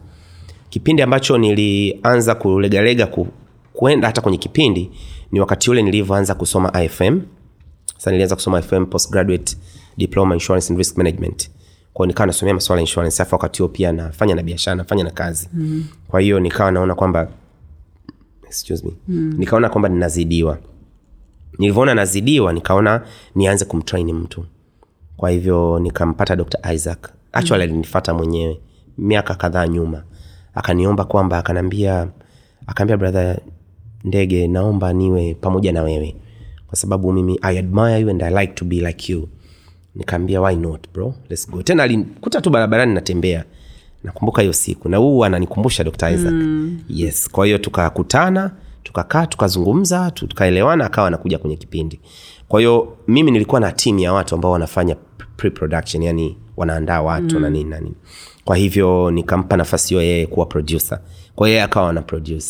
B: Kipindi ambacho nilianza kulegalega ku, kuenda hata kwenye kipindi ni wakati ule nilivyoanza kusoma ifm sasa nilianza kusoma ifm postgraduate diploma insurance and risk management. Kwao nikawa nasomea maswala ya insurance afu wakati huo pia nafanya na biashara nafanya na kazi. Mm. kwa hiyo nikawa naona kwamba excuse me mm. nikaona kwamba ninazidiwa. Nilivyoona nazidiwa nikaona nianze kumtrain mtu kwa hivyo nikampata dr isaac. Actually mm. alinifata mwenyewe miaka kadhaa nyuma. Akaniomba kwamba akanaambia akaambia brother ndege naomba niwe pamoja na wewe. Kwa sababu mimi i admire you and i like to be like you. Nikaambia why not bro? Let's go. Tena alinikuta tu barabarani natembea. Nakumbuka hiyo siku. Na huu ananikumbusha dr isaac. Mm. yes. Kwa hiyo tukakutana tukakaa tukazungumza tukaelewana akawa anakuja kwenye kipindi. Kwa hiyo mimi nilikuwa na timu ya watu ambao wanafanya pre-production yani wanaandaa watu mm. na nini na nini. Kwa hivyo nikampa nafasi hiyo yeye kuwa producer. Kwa yeye akawa ana produce.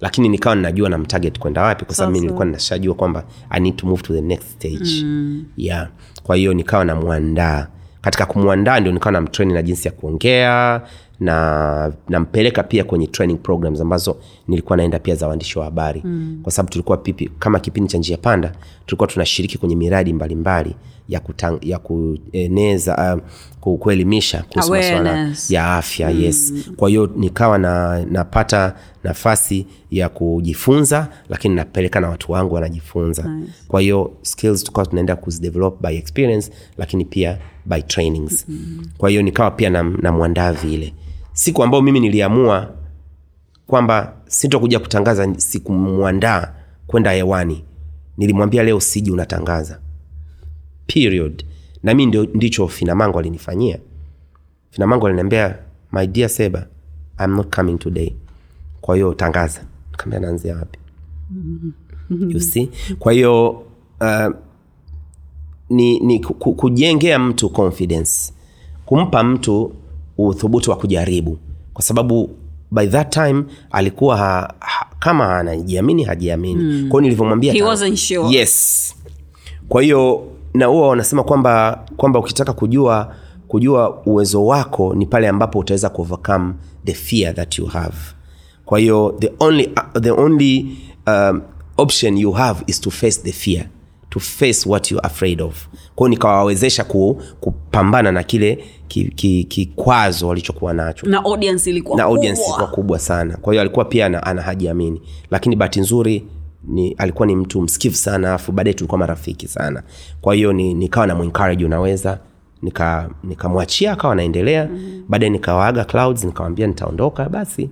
B: Lakini nikawa ninajua na mtarget kwenda wapi kwa sababu mi nilikuwa ninashajua kwamba i need to move to the next stage. Mm. yeah. Kwa hiyo nikawa namwandaa. Katika kumwandaa ndio nikawa namtreni na jinsi ya kuongea na nampeleka pia kwenye training programs ambazo nilikuwa naenda pia za waandishi wa habari mm. kwa sababu tulikuwa pipi, kama kipindi cha njia panda tulikuwa tunashiriki kwenye miradi mbalimbali mbali ya, kutang, ya kueneza uh, kuelimisha kuhusu masuala ya afya mm. yes kwa hiyo nikawa na, napata nafasi ya kujifunza lakini napeleka na watu wangu wanajifunza
A: Nice.
B: kwa hiyo skills tukawa tunaenda kuzidevelop by experience lakini pia by trainings mm-hmm. kwa hiyo nikawa pia namwandaa na vile siku ambayo mimi niliamua kwamba sitokuja kutangaza sikumwandaa kwenda hewani. Nilimwambia leo siji unatangaza. Period. Na mi ndicho finamango alinifanyia. Finamango aliniambia my dear seba I'm not coming today. Kwa hiyo tangaza. Kaambia naanzia wapi? You see? Kwa hiyo uh, ni, ni ku- ku- kujengea mtu confidence. Kumpa mtu uthubutu wa kujaribu. Kwa sababu by that time alikuwa ha, ha, kama anajiamini hajiamini. Mm. kwao nilivyomwambia
A: He wasn't sure.
B: yes. Kwa hiyo na huwa wanasema kwamba kwamba ukitaka kujua kujua uwezo wako ni pale ambapo utaweza kuovercome the fear that you have. Kwa hiyo the only, uh, the only um, option you have is to face the fear to face what you're afraid of. Kwao nikawawezesha ku, kupambana na kile kikwazo ki, ki walichokuwa nacho.
A: Na audience ilikuwa
B: na audience
A: kubwa.
B: ilikuwa kubwa sana. Kwa hiyo alikuwa pia ana, ana hajiamini lakini bahati nzuri ni alikuwa ni mtu msikivu sana afu baadaye tulikuwa marafiki sana. Kwa hiyo ni, nikawa na encourage unaweza nika nikamwachia akawa naendelea mm-hmm. baadaye nikawaaga clouds nikawambia nitaondoka basi.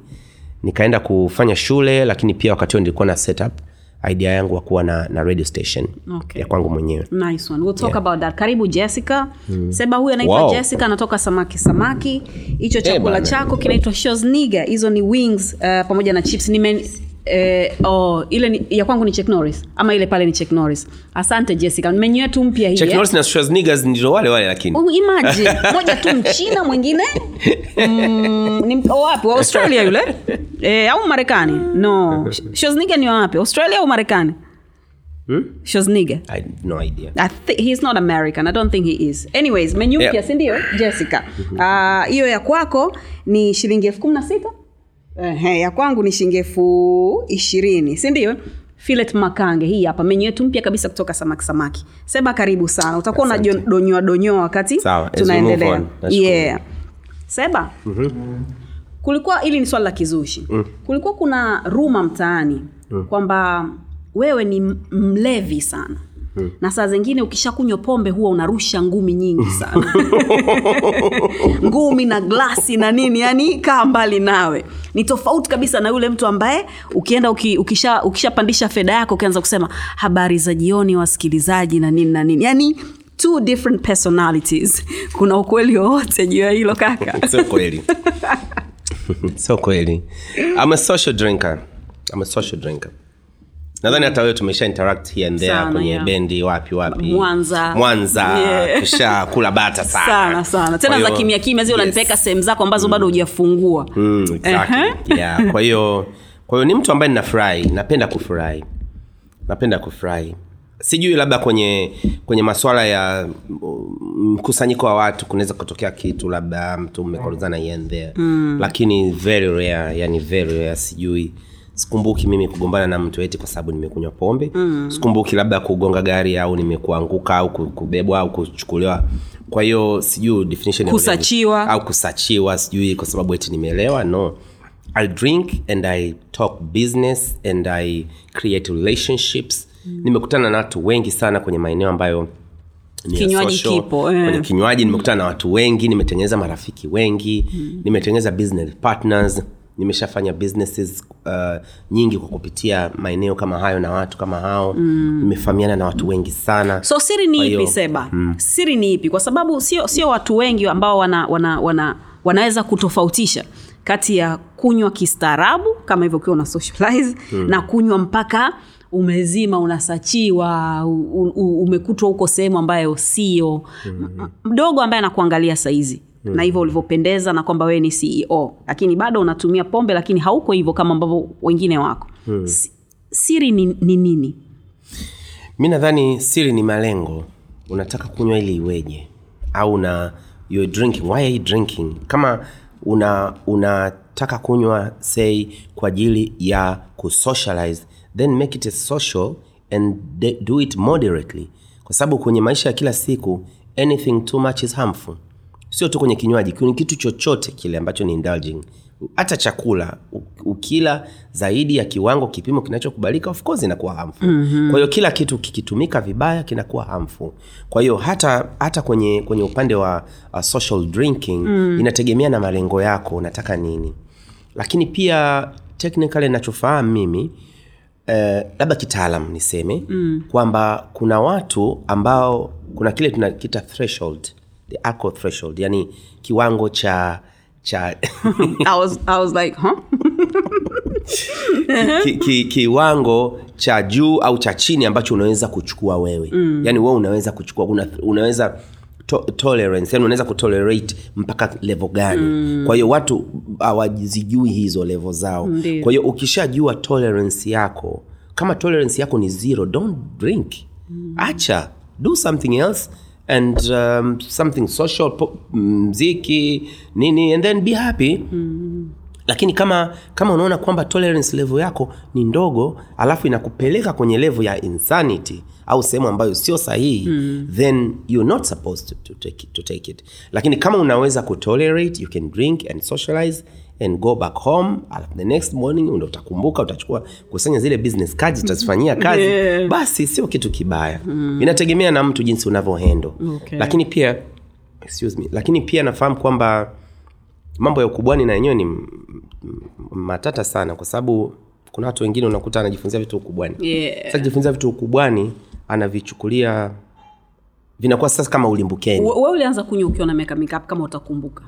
B: Nikaenda kufanya shule lakini pia wakati huo nilikuwa na setup idea yangu wa kuwa na, na radio station
A: Okay.
B: ya kwangu mwenyewe.
A: Nice one. We'll talk about that. Karibu jessica. Seba huyu anaitwa
B: Wow.
A: jessica anatoka samaki samaki. Hicho chakula
B: hey,
A: chako kinaitwa shosniga hizo ni wings uh, pamoja na chips. Nime, eh, oh, ile ni, ya kwangu ni Chuck Norris. Ama ile pale ni Chuck Norris. Asante jessica. Menyu yetu mpya hii
B: Chuck
A: eh?
B: Norris na Schwarzenegger ndio wale wale lakini.
A: Oh, imagine. (laughs) Moja tu mchina mwingine? Mm, ni wa wapi? Wa australia yule? Eh, au marekani? No. Schwarzenegger ni wa wapi? Australia au marekani? Schwarzenegger.
B: I no idea.
A: I thi- he's not american. I don't think he is. Anyways menu mpya
B: Yeah.
A: sindio jessica? (laughs) Ah, hiyo ya kwako ni shilingi elfu kumi na sita Ehe, ya kwangu ni shilingi elfu ishirini sindio filet makange hii hapa menyu yetu mpya kabisa kutoka samaki samaki seba karibu sana utakuwa unadonyoa donyoa wakati tunaendelea Yeah. Seba, mm-hmm. kulikuwa hili ni swala la kizushi mm. kulikuwa kuna ruma mtaani mm. kwamba wewe ni mlevi sana mm. na saa zingine ukishakunywa pombe huwa unarusha ngumi nyingi (laughs) sana. Ngumi na glasi na nini yani kaa mbali nawe. Ni tofauti kabisa na yule mtu ambaye ukienda uki, ukisha ukishapandisha fedha yako ukianza kusema habari za jioni wasikilizaji na nini na nini. Yani two different personalities. Kuna ukweli wowote juu ya hilo kaka? (laughs)
B: Sio kweli. (laughs) Sio kweli. I'm a social drinker. I'm a social drinker nadhani hata wewe tumesha interact here and there
A: Sana,
B: kwenye
A: yeah.
B: bendi wapi wapi
A: Mwanza.
B: mwanza
A: Yeah. (laughs)
B: tusha kula bata sana
A: sana sana tena za kimya kimya zile
B: yes.
A: unanipeleka sehemu zako ambazo bado hujafungua
B: Mm, exactly. (laughs) yeah. kwa hiyo kwa hiyo ni mtu ambaye ninafurahi napenda kufurahi napenda kufurahi sijui labda kwenye kwenye maswala ya mm, mkusanyiko wa watu kunaweza kutokea kitu labda mtu mmekorozana mm. lakini very rare yani very rare sijui sikumbuki mimi kugombana na mtu eti kwa sababu nimekunywa pombe mm. sikumbuki labda kugonga gari au nimekuanguka au kubebwa au kuchukuliwa kwa hiyo sijui definition.
A: Kusachiwa.
B: au kusachiwa sijui kwa sababu eti nimeelewa no i drink and i talk business and i create relationships mm. nimekutana na watu wengi sana kwenye maeneo ambayo ni
A: Kinywaji kipo, eh.
B: kwenye kinywaji nimekutana na watu wengi nimetengeneza marafiki wengi mm. nimetengeneza business partners nimeshafanya businesses uh, nyingi kwa kupitia maeneo kama hayo na watu kama hao mm. nimefahamiana na watu wengi sana
A: so siri ni ipi seba mm. siri ni ipi kwa sababu sio sio watu wengi ambao wana, wana, wana, wanaweza kutofautisha kati ya kunywa kistaarabu kama hivyo ukiwa una socialize mm. na kunywa mpaka umezima unasachiwa umekutwa huko sehemu ambayo sio mm-hmm. mdogo ambaye anakuangalia saizi mm. na hivyo ulivyopendeza na kwamba wewe ni ceo lakini bado unatumia pombe lakini hauko hivyo kama ambavyo wengine wako. Mm. siri ni, ni nini?
B: Mi nadhani siri ni malengo. Unataka kunywa ili iweje? Au na you're drinking why are you drinking? Kama una unataka kunywa say kwa ajili ya kusocialize then make it a social and de- do it moderately. Kwa sababu kwenye maisha ya kila siku anything too much is harmful sio tu kwenye kinywaji kwenye kitu chochote kile ambacho ni indulging hata chakula ukila zaidi ya kiwango kipimo kinachokubalika of course inakuwa harmful mm-hmm. kwa hiyo kila kitu kikitumika vibaya kinakuwa harmful kwa hiyo hata hata kwenye kwenye upande wa uh, social drinking mm. inategemea na malengo yako unataka nini lakini pia technically nachofahamu mimi eh, labda kitaalam niseme mm. kwamba kuna watu ambao kuna kile tunakita threshold the alcohol threshold yani kiwango cha cha (laughs)
A: I was, I was like, huh? (laughs)
B: ki, ki, kiwango cha juu au cha chini ambacho unaweza kuchukua wewe mm. yani wewe unaweza kuchukua una, unaweza to, tolerance yani unaweza kutolerate mpaka levo gani mm. kwa hiyo watu hawazijui hizo levo zao
A: Ndiyo.
B: kwa hiyo ukishajua tolerance yako kama tolerance yako ni zero don't drink mm. acha do something else and um, something social po- mziki nini and then be happy lakini kama kama unaona kwamba tolerance level yako ni ndogo alafu inakupeleka kwenye level ya insanity au sehemu ambayo sio sahihi mm. then you're not supposed to, to, take it, to take it lakini kama unaweza kutolerate you can drink and socialize and go back home alafu the next morning ndo utakumbuka utachukua kusanya zile business cards utazifanyia kazi
A: Yeah.
B: basi sio kitu kibaya mm. inategemea na mtu jinsi unavyohendo
A: Okay.
B: lakini pia excuse me lakini pia nafahamu kwamba mambo ya ukubwani na yenyewe ni matata sana kwa sababu kuna watu wengine unakuta anajifunzia vitu ukubwani
A: Yeah.
B: sasa jifunzia vitu ukubwani anavichukulia vinakuwa sasa kama ulimbukeni
A: We- ulianza kunywa ukiwa na miaka mingapi kama utakumbuka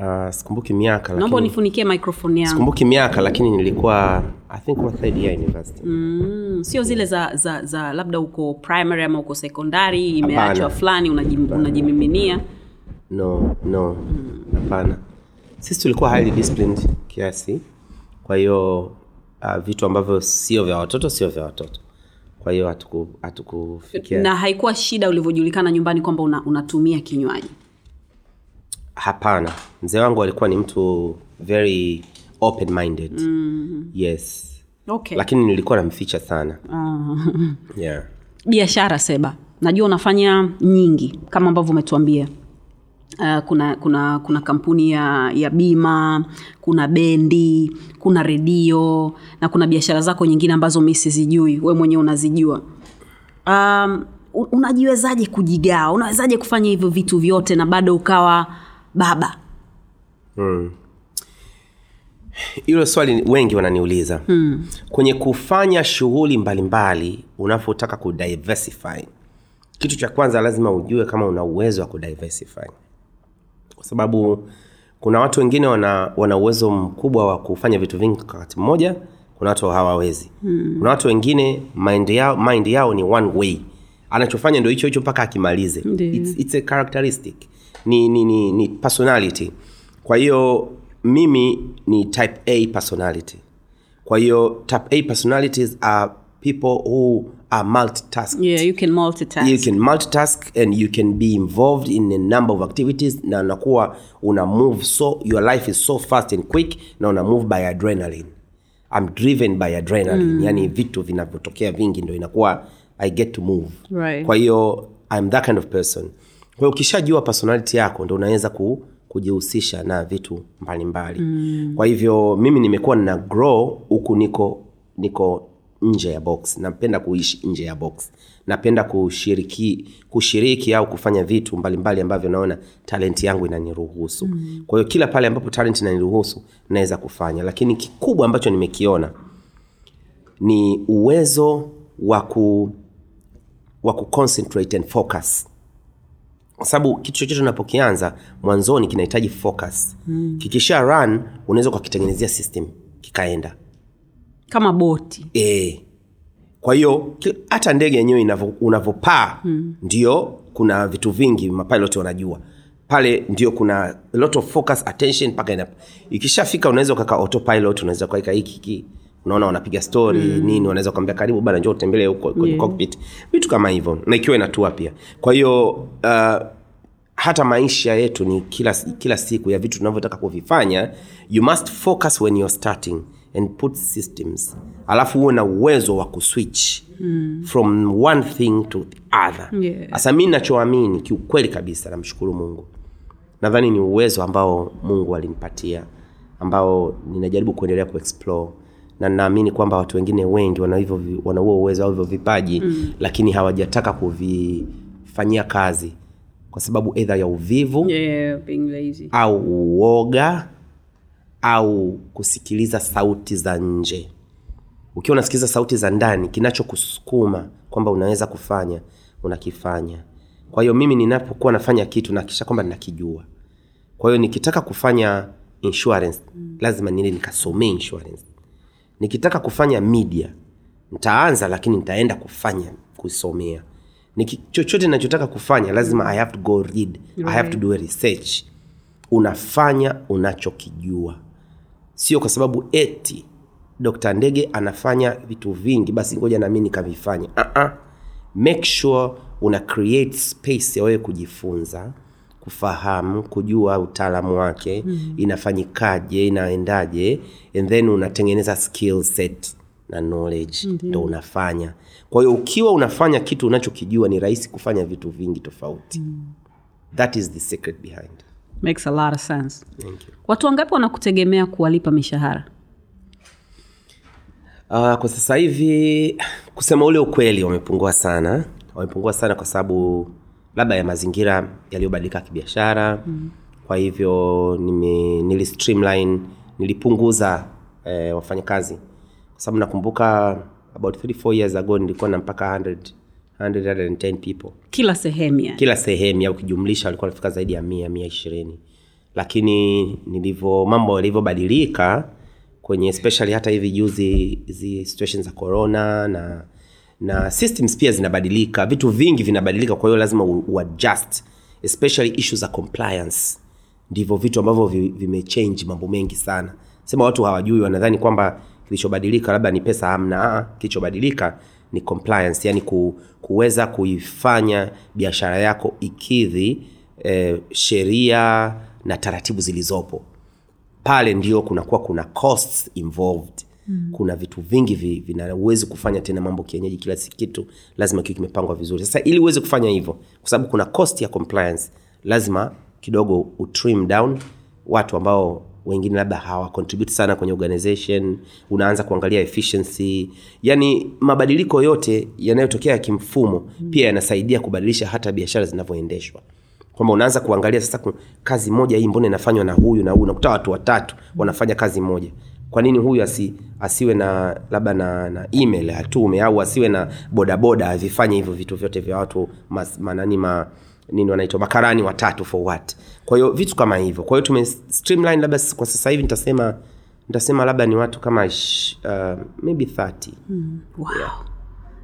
B: uh, sikumbuki miaka
A: naomba unifunikie microphone yangu.
B: Sikumbuki miaka lakini nilikuwa i think third year university.
A: Mm, sio zile za, za, za labda uko primary ama uko sekondari imeachwa fulani unajim- unajimiminia?
B: No no. Hapana. Sisi tulikuwa highly disciplined kiasi. Kwa hiyo uh, vitu ambavyo sio vya watoto sio vya watoto. Kwa hiyo hatukufikia
A: na haikuwa shida ulivyojulikana nyumbani kwamba una, unatumia kinywaji
B: hapana. Mzee wangu alikuwa ni mtu very open minded mm-hmm. yes.
A: Okay.
B: lakini nilikuwa namficha sana. (laughs) Yeah.
A: biashara seba. Najua unafanya nyingi kama ambavyo umetuambia. Uh, kuna kuna kuna kampuni ya, ya bima kuna bendi kuna redio na kuna biashara zako nyingine ambazo mi sizijui we mwenyewe unazijua. Um, unajiwezaje kujigaa unawezaje kufanya hivyo vitu vyote na bado ukawa baba.
B: Hilo swali wengi wananiuliza. Hmm. kwenye kufanya shughuli mbalimbali unavyotaka kudiversify kitu cha kwanza lazima ujue kama una uwezo wa kudiversify. Kwa sababu kuna watu wengine wana, wana uwezo mkubwa wa kufanya vitu vingi kwa wakati mmoja kuna watu hawawezi. Hmm. kuna watu wengine mind yao, mind yao ni one way. Anachofanya ndo hicho hicho mpaka akimalize. It's, it's a characteristic ni, ni, ni, ni personality. Kwa hiyo mimi ni type a personality. Kwa hiyo type a personalities are people who are multitask
A: yeah, you can multitask.
B: you can multitask and you can be involved in a number of activities na unakuwa una move so your life is so fast and quick na una move by adrenaline. I'm driven by adrenaline. Mm. yani vitu vinavyotokea vingi ndo inakuwa i get to move.
A: Right.
B: kwa hiyo I'm that kind of person kwa hiyo ukishajua personality yako ndo unaweza ku, kujihusisha na vitu mbalimbali. Mm. kwa hivyo mimi nimekuwa nina grow huku niko niko nje ya box. Napenda kuishi nje ya box. Napenda kushiriki kushiriki au kufanya vitu mbalimbali ambavyo naona talenti yangu inaniruhusu. Mm. kwa hiyo kila pale ambapo talent inaniruhusu naweza kufanya. Lakini kikubwa ambacho nimekiona ni uwezo wa ku wa kuconcentrate and focus kwa sababu kitu chochote unapokianza mwanzoni kinahitaji focus mm. kikisha run unaweza ukakitengenezea system kikaenda
A: kama boti
B: e. kwa hiyo hata ndege yenyewe unavyopaa mm. ndio kuna vitu vingi mapilot wanajua pale ndio kuna lot of focus attention mpaka ikishafika unaweza ukaka autopilot unaweza hiki hiki unaona wanapiga story mm. nini wanaweza kuambia karibu bana njoo utembelee huko kwenye
A: Yeah.
B: cockpit vitu kama hivyo na ikiwa inatua pia kwa hiyo uh, hata maisha yetu ni kila, kila siku ya vitu tunavyotaka kuvifanya you must focus when you're starting and put systems alafu huwe na uwezo wa kuswitch mm. from one thing to the other
A: Yeah.
B: mi nachoamini kiukweli kabisa namshukuru mungu nadhani ni uwezo ambao mungu alinipatia ambao ninajaribu kuendelea kuexplore na naamini kwamba watu wengine wengi wana hivyo wana huo uwezo au hivyo vipaji mm. lakini hawajataka kuvifanyia kazi kwa sababu edha ya uvivu
A: yeah, being lazy.
B: au uoga au kusikiliza sauti za nje. Ukiwa unasikiliza sauti za ndani kinachokusukuma kwamba unaweza kufanya unakifanya. Kwa hiyo mimi ninapokuwa nafanya kitu nakisha kwamba ninakijua. Kwa hiyo nikitaka kufanya insurance lazima niende nikasomee insurance nikitaka kufanya media nitaanza lakini nitaenda kufanya kusomea. Niki, chochote nachotaka kufanya lazima i have to go read. I have to do a research. Unafanya unachokijua. Sio kwa sababu eti dr ndege anafanya vitu vingi basi ngoja nami nikavifanya uh-uh. make sure una create space ya wewe kujifunza kufahamu kujua utaalamu wake mm. inafanyikaje inaendaje and then unatengeneza skill set na knowledge ndo unafanya. Kwa hiyo ukiwa unafanya kitu unachokijua ni rahisi kufanya vitu vingi tofauti. Mm. that is the secret behind.
A: Makes a lot of sense.
B: Thank you.
A: watu wangapi wanakutegemea kuwalipa mishahara?
B: Uh, kwa sasa hivi kusema ule ukweli wamepungua sana. Wamepungua sana kwa sababu labda ya mazingira yaliyobadilika kibiashara. Mm. kwa hivyo nime, nili streamline nilipunguza eh, wafanyakazi. Kwa sababu nakumbuka about 34 years ago nilikuwa na mpaka 100, 100, 110 people.
A: Kila sehemu yani?
B: Kila sehemu ya ukijumlisha walikuwa nafika zaidi ya mia mia ishirini. Lakini nilivyo mambo yalivyobadilika kwenye especially hata hivi juzi hizi situation za corona na na systems pia zinabadilika vitu vingi vinabadilika kwa hiyo lazima uadjust especially issue za compliance. Ndivyo vitu ambavyo vi- vimechange mambo mengi sana. Sema watu hawajui wanadhani kwamba kilichobadilika labda ni pesa hamna. Ah, kilichobadilika ni compliance yani ku, kuweza kuifanya biashara yako ikidhi eh, sheria na taratibu zilizopo. Pale ndio kunakuwa kuna costs involved mm. kuna vitu vingi vi- vina uwezi kufanya tena mambo kienyeji kila kitu lazima kiwe kimepangwa vizuri sasa ili uweze kufanya hivyo kwa sababu kuna cost ya compliance lazima kidogo utrim down watu ambao wengine labda hawa contribute sana kwenye organization unaanza kuangalia efficiency yani mabadiliko yote yanayotokea ya kimfumo mm. pia yanasaidia kubadilisha hata biashara zinavyoendeshwa kwamba unaanza kuangalia sasa kazi moja hii mbona inafanywa na huyu na huyu unakuta watu watatu wanafanya kazi moja kwa nini huyu asi, asiwe na labda na, na email atume au asiwe na bodaboda avifanye hivyo vitu vyote vya watu mas, manani ma, nini wanaitwa makarani watatu for what? Kwa hiyo vitu kama hivyo. Kwa hiyo tume streamline labda kwa sasa hivi nitasema nitasema labda ni watu kama sh, uh, maybe 30
A: wow.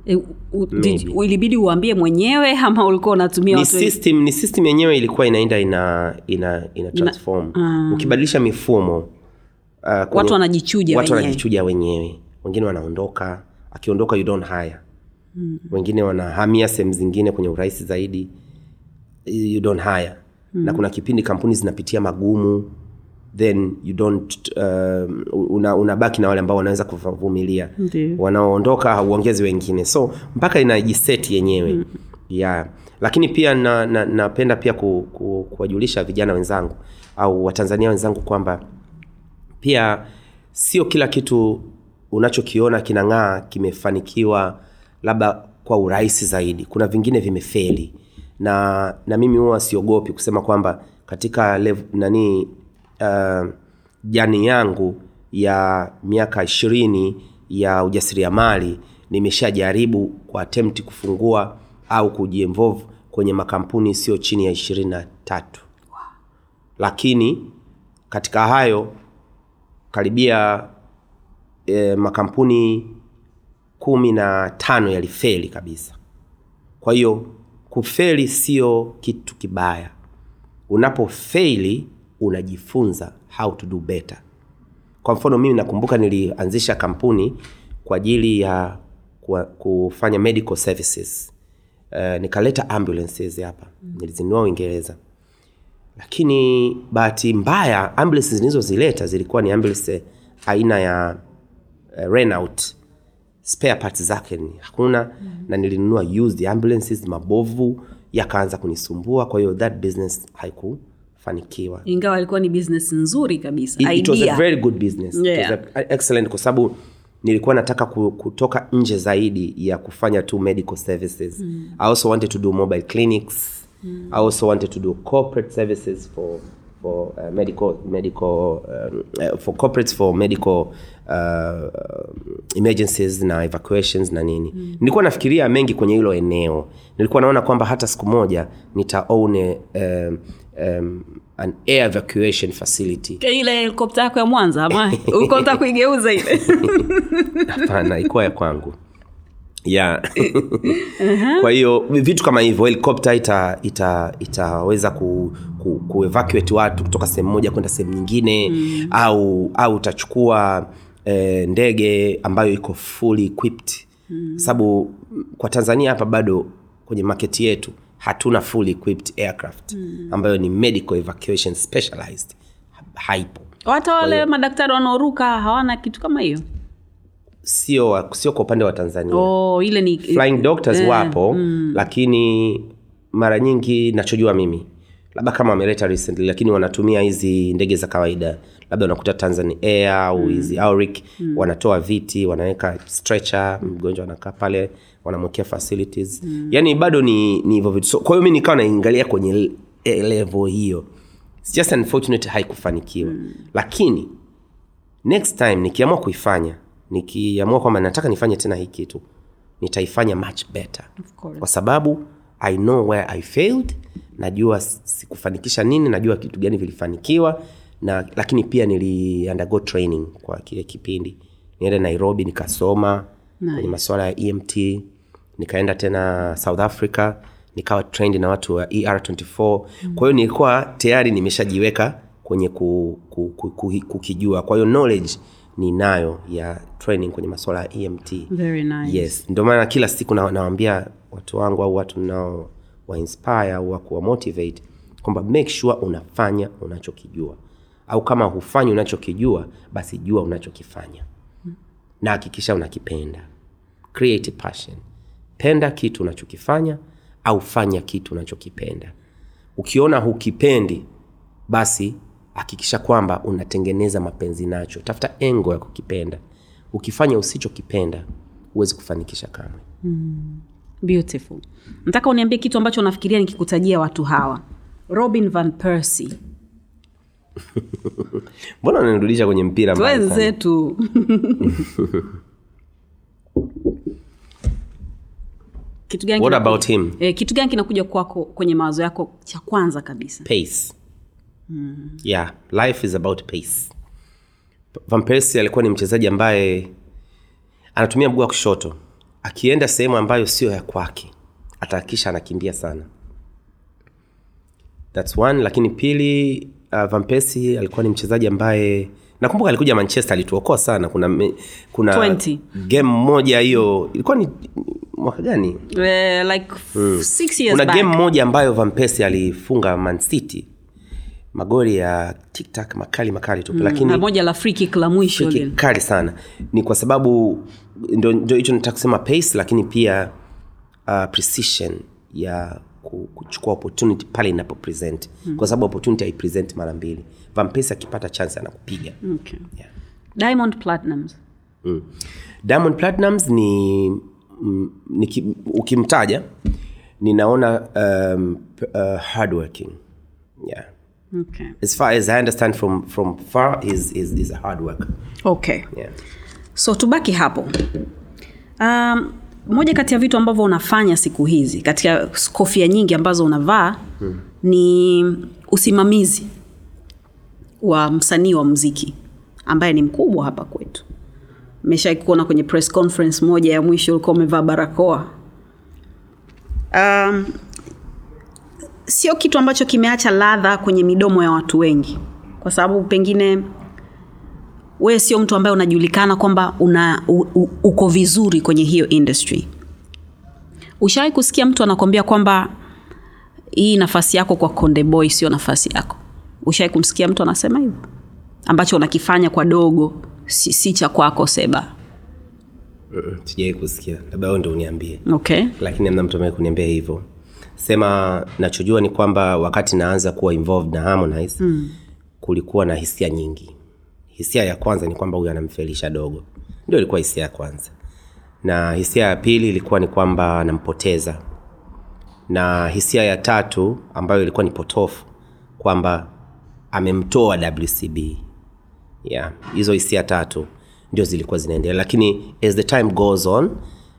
A: E, u, did,
B: Maybe.
A: ilibidi uambie mwenyewe (laughs) ama ulikuwa unatumia
B: ni system ni system yenyewe ilikuwa inaenda ina ina ina transform. Ukibadilisha mifumo uh,
A: Watu wanajichuja
B: watu
A: wenyewe.
B: wanajichuja wenyewe wengine wanaondoka akiondoka you don't hire mm. wengine wanahamia sehemu zingine kwenye urahisi zaidi you don't hire mm. na kuna kipindi kampuni zinapitia magumu then you don't um, una, unabaki na wale ambao wanaweza kuvumilia wanaoondoka hauongezi wengine so mpaka inajiseti yenyewe mm. yeah. lakini pia napenda na, na pia ku, ku, kuwajulisha vijana wenzangu au watanzania wenzangu kwamba pia sio kila kitu unachokiona kinang'aa kimefanikiwa labda kwa urahisi zaidi. Kuna vingine vimefeli. Na na mimi huwa siogopi kusema kwamba katika lev, nani uh, jani yangu ya miaka ishirini ya ujasiriamali nimeshajaribu kwa attempt kufungua au kujiinvolve kwenye makampuni sio chini ya ishirini na tatu. Lakini katika hayo karibia e, makampuni kumi na tano yalifeli kabisa. Kwa hiyo kufeli sio kitu kibaya. Unapofeili unajifunza how to do better. Kwa mfano mimi nakumbuka nilianzisha kampuni kwa ajili ya kwa, kufanya medical services. Uh, nikaleta ambulances hapa. Nilizinunua uingereza lakini bahati mbaya ambulance zilizozileta zilikuwa ni ambulance aina ya uh, Renault spare parts zake ni hakuna mm. na nilinunua used ambulances mabovu yakaanza kunisumbua kwa hiyo that business haikufanikiwa
A: ingawa ilikuwa ni business nzuri kabisa
B: it, it was a very good business
A: Yeah.
B: it was a, excellent kwa sababu nilikuwa nataka kutoka nje zaidi ya kufanya tu medical services mm. i also wanted to do mobile clinics mm. i also wanted to do corporate services for for uh, medical medical um, uh, for corporates for medical uh, emergencies na evacuations na nini. Mm. nilikuwa nafikiria mengi kwenye hilo eneo. Nilikuwa naona kwamba hata siku moja nita own a, um, um, an air evacuation facility.
A: Ile helikopta yako ya mwanza ama? Ulikuwa kuigeuza ile? (laughs)
B: Hapana ikuwa ya kwangu ya kwa hiyo vitu kama hivyo helikopta ita, ita, itaweza ku, ku, ku evacuate watu kutoka sehemu moja kwenda sehemu nyingine mm. au au utachukua e, ndege ambayo iko fully equipped mm. sababu kwa tanzania hapa bado kwenye maketi yetu hatuna fully equipped aircraft mm. ambayo ni medical evacuation specialized haipo
A: hata wale madaktari wanaoruka hawana kitu kama hiyo
B: sio sio kwa upande wa tanzania
A: oh, ile ni
B: flying doctors wapo mm. lakini mara nyingi nachojua mimi labda kama wameleta recently lakini wanatumia hizi ndege za kawaida labda unakuta tanzania air au hizi mm. auric mm. wanatoa viti wanaweka stretcher mgonjwa anakaa pale wanamwekea facilities mm. yani bado ni ni hivyo vitu so, kwa hiyo mi nikawa naingalia kwenye eh, level hiyo It's just unfortunate haikufanikiwa mm. lakini next time nikiamua kuifanya nikiamua kwamba nataka nifanye tena hii kitu nitaifanya much better. Kwa sababu i know where i failed najua sikufanikisha nini najua kitu gani vilifanikiwa na lakini pia nili undergo training kwa kile kipindi. Niende nairobi nikasoma
A: Nice.
B: kwenye masuala ya emt nikaenda tena south africa nikawa trained na watu wa er24 mm. kwa hiyo nilikuwa tayari nimeshajiweka kwenye ku, ku, ku, ku, kukijua. Kwa hiyo knowledge ninayo ya training kwenye masuala ya emt
A: Very nice.
B: yes. Ndio maana kila siku na- nawaambia watu wangu au watu nao wa inspire au wa kuwa motivate kwamba make sure unafanya unachokijua. Au kama hufanyi unachokijua basi jua unachokifanya. Na hakikisha unakipenda. Create passion. Penda kitu unachokifanya au fanya kitu unachokipenda. Ukiona hukipendi basi hakikisha kwamba unatengeneza mapenzi nacho. Tafuta engo ya kukipenda. Ukifanya usichokipenda huwezi kufanikisha kamwe.
A: Beautiful. Nataka uniambie kitu ambacho unafikiria nikikutajia watu hawa. Robin van Persie. (laughs)
B: mbona unanirudisha kwenye mpira
A: wenzetu? (laughs) kitu gani
B: What about him?
A: eh, kitu gani kinakuja kwako kwenye mawazo yako cha kwanza kabisa?
B: Pace yeah life is about pace. Van persie alikuwa ni mchezaji ambaye anatumia mguu wa kushoto. Akienda sehemu ambayo sio ya kwake atahakikisha anakimbia sana. Thats one. Lakini pili uh, van persie alikuwa ni mchezaji ambaye nakumbuka alikuja manchester alituokoa sana. Kuna me, kuna
A: 20.
B: game moja hiyo ilikuwa ni mwaka gani?
A: Uh, like years
B: kuna game moja ambayo Van Persie alifunga Man City magoli ya tiktak makali makali tu. Mm, lakini
A: moja la free kick la mwisho
B: free kick kali sana. Ni kwa sababu ndo hicho nataka kusema pace lakini pia uh, precision ya ku- kuchukua opportunity pale inapo present. Mm. kwa sababu opportunity haipresent mara mbili. Van Persie akipata chance anakupiga.
A: Okay.
B: yeah.
A: diamond platinums
B: mm. diamond platinums ni, mm, ni ki, ukimtaja ninaona um, uh, hardworking. Yeah
A: okay.
B: as far as i understand from from far is is, is a hard worker.
A: okay
B: yeah
A: so tubaki hapo um, moja kati ya vitu ambavyo unafanya siku hizi katika kofia nyingi ambazo unavaa hmm. ni usimamizi wa msanii wa mziki ambaye ni mkubwa hapa kwetu meshai kuona kwenye press conference moja ya mwisho ulikuwa umevaa barakoa um, sio kitu ambacho kimeacha ladha kwenye midomo ya watu wengi. Kwa sababu pengine wewe sio mtu ambaye unajulikana kwamba una u, u, uko vizuri kwenye hiyo industry. Ushawahi kusikia mtu anakwambia kwamba hii nafasi yako kwa konde boy sio nafasi yako? Ushawahi kumsikia mtu anasema hivyo? Ambacho unakifanya kwa dogo si, si cha kwako seba.
B: Sijawai kusikia. Labda ndo uniambie.
A: Okay.
B: Lakini amna mtu ambaye kuniambia hivyo sema nachojua ni kwamba wakati naanza kuwa involved na harmonize mm. kulikuwa na hisia nyingi. Hisia ya kwanza ni kwamba huyu anamfelisha dogo. Ndio ilikuwa hisia ya kwanza. Na hisia ya pili ilikuwa ni kwamba anampoteza, na hisia ya tatu ambayo ilikuwa ni potofu kwamba amemtoa wcb yeah hizo hisia tatu ndio zilikuwa zinaendelea. Lakini as the time goes on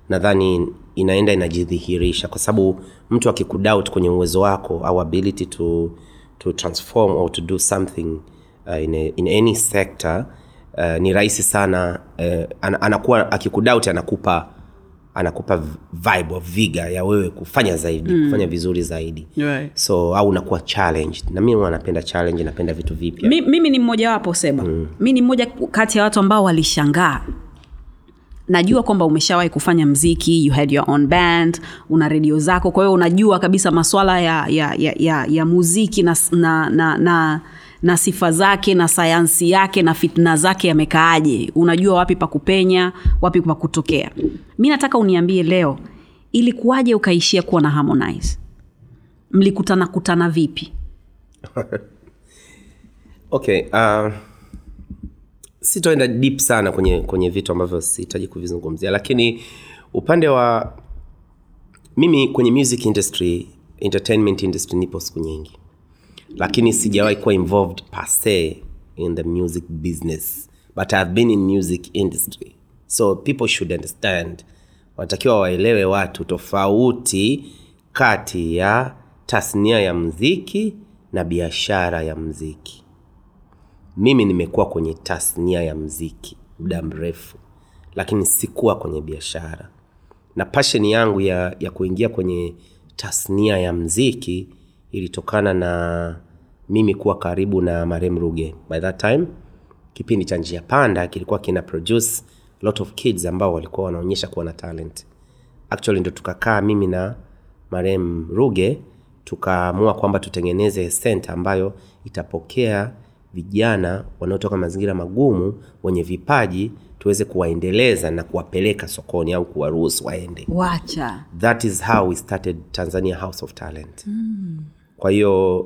B: nadhani inaenda inajidhihirisha kwa sababu mtu akikudoubt kwenye uwezo wako au ability to, to transform or to do something uh, in, a, in any sector uh, ni rahisi sana uh, an, anakuwa akikudoubt anakupa anakupa vibe of viga ya wewe kufanya zaidi mm. kufanya vizuri zaidi
A: Right.
B: so au unakuwa challenge na mimi huwa napenda challenge napenda vitu vipya
A: Mi, mimi ni mmojawapo seba mm. mi ni mmoja kati ya watu ambao walishangaa najua kwamba umeshawahi kufanya mziki you had your own band una redio zako kwa hiyo unajua kabisa maswala ya, ya, ya, ya, ya muziki na, na, na, na, na sifa zake na sayansi yake na fitna zake yamekaaje? Unajua wapi pa kupenya wapi pa kutokea. Mi nataka uniambie leo ilikuwaje ukaishia kuwa na harmonize? Mlikutana kutana vipi? (laughs)
B: Okay uh, sitoenda deep sana kwenye kwenye vitu ambavyo sihitaji kuvizungumzia lakini upande wa mimi kwenye music industry entertainment industry nipo siku nyingi. Lakini sijawahi kuwa involved per in the music business but ihave been in music industry. So people should understand wanatakiwa waelewe watu tofauti kati ya tasnia ya mziki na biashara ya mziki mimi nimekuwa kwenye tasnia ya mziki muda mrefu lakini sikuwa kwenye biashara. Na pashen yangu ya, ya kuingia kwenye tasnia ya mziki ilitokana na mimi kuwa karibu na marem ruge. By that time kipindi cha njia panda kilikuwa kina produce lot of kids ambao walikuwa wanaonyesha kuwa na talent. Actually ndo tukakaa mimi na marem ruge tukaamua kwamba tutengeneze center ambayo itapokea vijana wanaotoka mazingira magumu wenye vipaji tuweze kuwaendeleza na kuwapeleka sokoni au kuwaruhusu waende.
A: Wacha.
B: That is how we started tanzania house of talent. Mm. kwa hiyo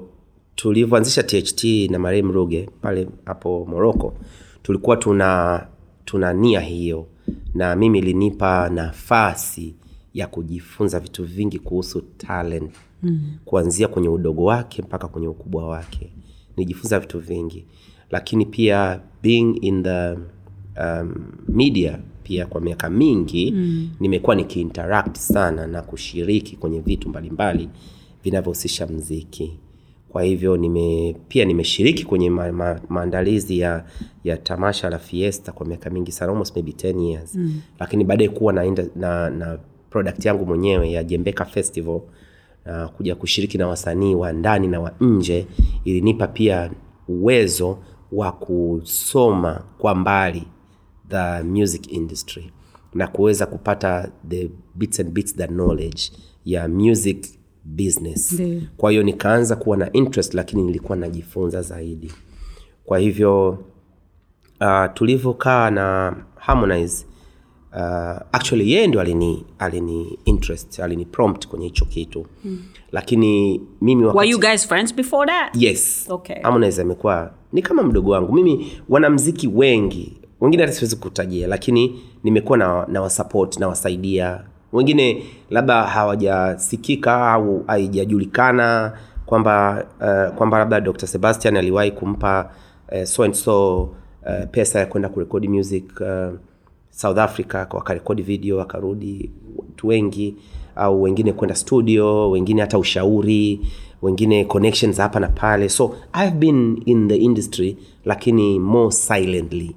B: tulivyoanzisha tht na Mariam ruge pale hapo morocco tulikuwa tuna tuna nia hiyo. Na mimi ilinipa nafasi ya kujifunza vitu vingi kuhusu talent. Mm. kuanzia kwenye udogo wake mpaka kwenye ukubwa wake nijifunza vitu vingi lakini pia being in the um, media pia kwa miaka mingi mm. nimekuwa nikiinteract sana na kushiriki kwenye vitu mbalimbali vinavyohusisha mziki kwa hivyo nime pia nimeshiriki kwenye ma, ma, maandalizi ya ya tamasha la fiesta kwa miaka mingi sana almost maybe 10 years mm. lakini baadaye kuwa na, na, na product yangu mwenyewe ya jembeka festival na kuja kushiriki na wasanii wa ndani na wa nje ilinipa pia uwezo wa kusoma kwa mbali the music industry na kuweza kupata the bits and bits the knowledge ya music business
A: Ndiyo.
B: kwa hiyo nikaanza kuwa na interest lakini nilikuwa najifunza zaidi kwa hivyo uh, tulivyokaa na harmonize uh, actually yeye ndio alini alini interest alini prompt kwenye hicho kitu mm. lakini mimi
A: were you guys friends before that
B: yes
A: Okay.
B: harmonize amekuwa ni kama mdogo wangu mimi wanamziki wengi wengine hata siwezi kutajia lakini nimekuwa na, na wasupport nawasaidia wengine labda hawajasikika au haijajulikana kwamba uh, kwamba labda dr sebastian aliwahi kumpa uh, so and so uh, pesa ya kwenda kurekodi music uh, south africa wakarekodi video wakarudi watu wengi au wengine kwenda studio wengine hata ushauri wengine connections hapa na pale. So i've been in the industry lakini more silently.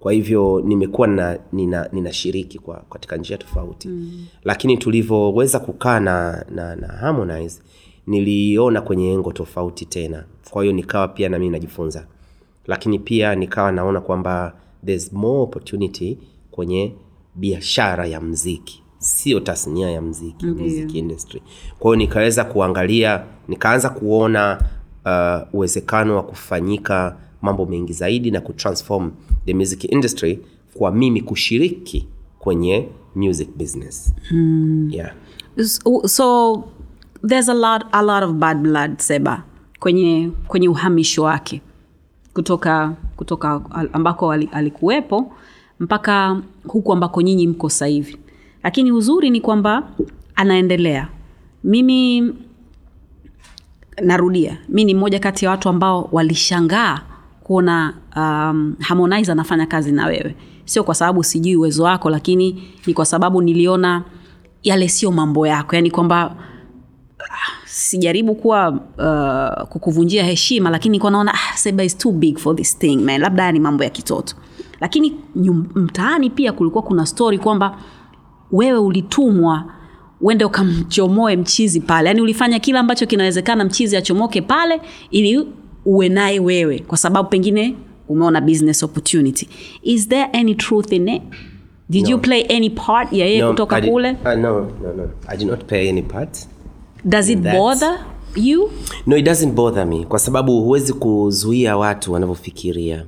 B: Kwa hivyo nimekuwa na nina, ninashiriki kwa katika njia tofauti. Mm. lakini tulivyoweza kukaa na, na, na harmonize niliona kwenye engo tofauti tena. Kwa hiyo nikawa pia na mimi najifunza. Lakini pia nikawa naona kwamba there's more opportunity kwenye biashara ya mziki. Sio tasnia ya mziki music industry. Kwa hiyo nikaweza kuangalia nikaanza kuona uh, uwezekano wa kufanyika mambo mengi zaidi na kutransform the music industry kwa mimi kushiriki kwenye music business. Mm. yeah.
A: so, so there's a lot, a lot of bad blood seba kwenye kwenye uhamisho wake kutoka kutoka ambako ambako ali- alikuwepo mpaka huku ambako nyinyi mko hivi. Lakini uzuri ni kwamba anaendelea. Mimi narudia mi ni mmoja kati ya watu ambao walishangaa kuona um, harmonize anafanya kazi na wewe. Sio kwa sababu sijui uwezo wako lakini ni kwa sababu niliona yale sio mambo yako. Yani kwamba ah, sijaribu kuwa uh, kukuvunjia heshima lakini nilikuwa naona ah, is too big for this thing man. Labda haya ni mambo ya kitoto lakini mtaani pia kulikuwa kuna stori kwamba wewe ulitumwa uende ukamchomoe mchizi pale. Yaani ulifanya kila ambacho kinawezekana mchizi achomoke pale ili uwe naye wewe kwa sababu pengine umeona business opportunity. Is there any truth in it? Did
B: No.
A: you play any part ya yeye
B: No,
A: kutoka
B: I did-
A: kule?
B: uh, no, no, no. I did not play any part
A: does it bother you?
B: No it doesn't bother me kwa sababu huwezi kuzuia watu wanavyofikiria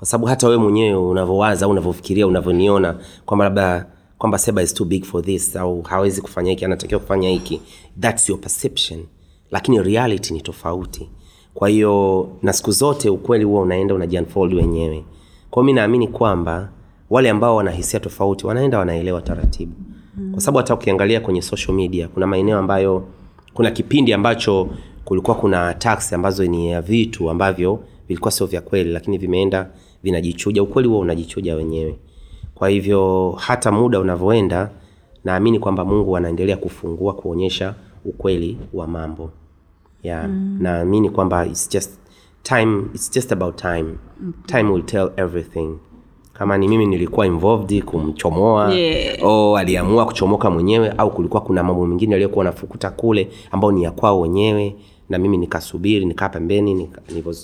B: kwa sababu hata wewe mwenyewe unavyowaza au unavyofikiria unavyoniona kwamba labda kwamba seba is too big for this au hawezi kufanya hiki anatakiwa kufanya hiki thats your perception. Lakini reality ni tofauti. Kwa hiyo na siku zote ukweli huwa unaenda unajiunfold wenyewe. Kwao mi naamini kwamba wale ambao wanahisia tofauti wanaenda wanaelewa taratibu. Kwa sababu hata ukiangalia kwenye social media kuna maeneo ambayo kuna kipindi ambacho kulikuwa kuna tax ambazo ni ya vitu ambavyo vilikuwa sio vya kweli lakini vimeenda vinajichuja. Ukweli huo unajichuja wenyewe. Kwa hivyo hata muda unavyoenda naamini kwamba mungu anaendelea kufungua kuonyesha ukweli wa mambo. Yeah. mm. naamini kwamba it's just time it's just about time. Time will tell everything kama ni mimi nilikuwa involved kumchomoa
A: Yeah.
B: o aliamua kuchomoka mwenyewe au kulikuwa kuna mambo mengine aliyokuwa nafukuta kule ambao ni ya kwao wenyewe na mimi nikasubiri nikaa pembeni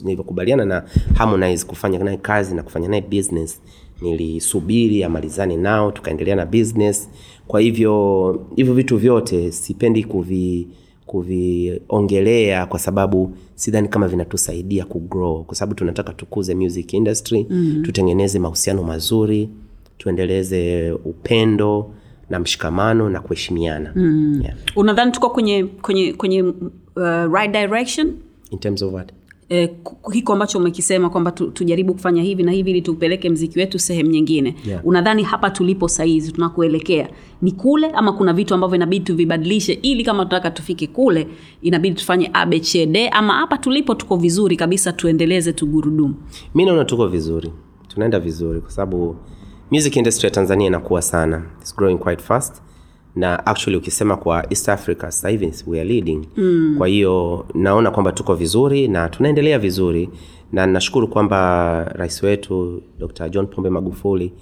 B: nilivyokubaliana na harmonize kufanya naye kazi na kufanya naye business nilisubiri amalizane nao tukaendelea na business kwa hivyo hivyo vitu vyote sipendi kuvi kuviongelea kwa sababu sidhani kama vinatusaidia kugrow kwa sababu tunataka tukuze music industry mm. tutengeneze mahusiano mazuri tuendeleze upendo na mshikamano na kuheshimiana mm. yeah.
A: unadhani tuko kwenye kwenye kwenye uh, right direction
B: in terms of what
A: eh, hiko ambacho umekisema kwamba tu, tujaribu kufanya hivi na hivi ili tupeleke mziki wetu sehemu nyingine.
B: Yeah.
A: unadhani hapa tulipo sahizi tunakuelekea ni kule ama kuna vitu ambavyo inabidi tuvibadilishe ili kama tunataka tufike kule inabidi tufanye abcd ama hapa tulipo tuko vizuri kabisa tuendeleze tugurudumu
B: mi naona tuko vizuri. Tunaenda vizuri kwa sababu music industry ya tanzania inakuwa sana. It's growing quite fast na actually ukisema kwa east africa sasa hivi we are leading. Mm. kwa hiyo naona kwamba tuko vizuri na tunaendelea vizuri. Na nashukuru kwamba rais wetu dr john pombe magufuli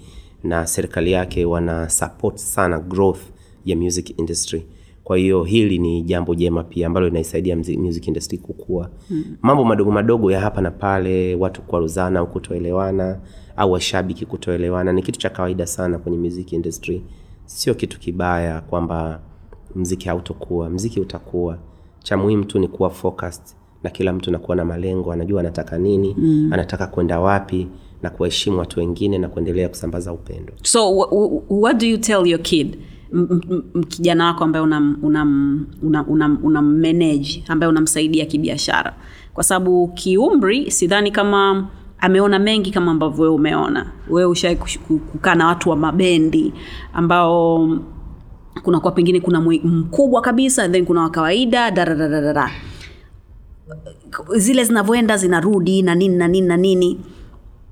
B: na serikali yake wana support sana growth ya music industry. Kwa hiyo hili ni jambo jema pia ambalo linaisaidia music industry kukua. Mm. mambo madogo madogo ya hapa na pale watu kuaruzana au kutoelewana au washabiki kutoelewana ni kitu cha kawaida sana kwenye music industry sio kitu kibaya kwamba mziki hautokuwa mziki utakuwa. Cha muhimu tu ni kuwa focused na kila mtu nakuwa na malengo anajua anataka nini mm. anataka kwenda wapi na kuwaheshimu watu wengine na kuendelea kusambaza upendo.
A: So wh- wh- what do you tell your kid? Kijana wako ambaye unam, unam, unam, unam, unam manage ambaye unamsaidia kibiashara. Kwa sababu kiumri sidhani kama ameona mengi kama ambavyo wewe umeona. Wewe ushawai kukaa na watu wa mabendi ambao kunakuwa pengine kuna mkubwa kabisa then kuna wa kawaida dadadadada zile zinavyoenda zinarudi na nini na nini na nini.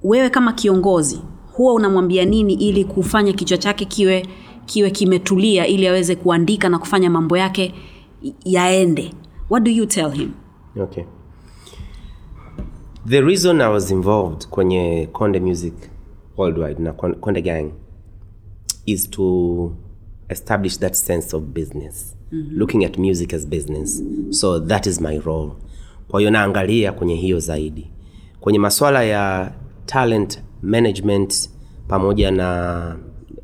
A: Wewe kama kiongozi huwa unamwambia nini ili kufanya kichwa chake kiwe kiwe kimetulia ili aweze kuandika na kufanya mambo yake yaende? What do you tell him?
B: Okay the reason i was involved kwenye konde music worldwide na konde gang is to establish that sense of business. Mm-hmm. looking at music as business. So that is my role. Kwa hiyo naangalia kwenye hiyo zaidi. Kwenye maswala ya talent management pamoja na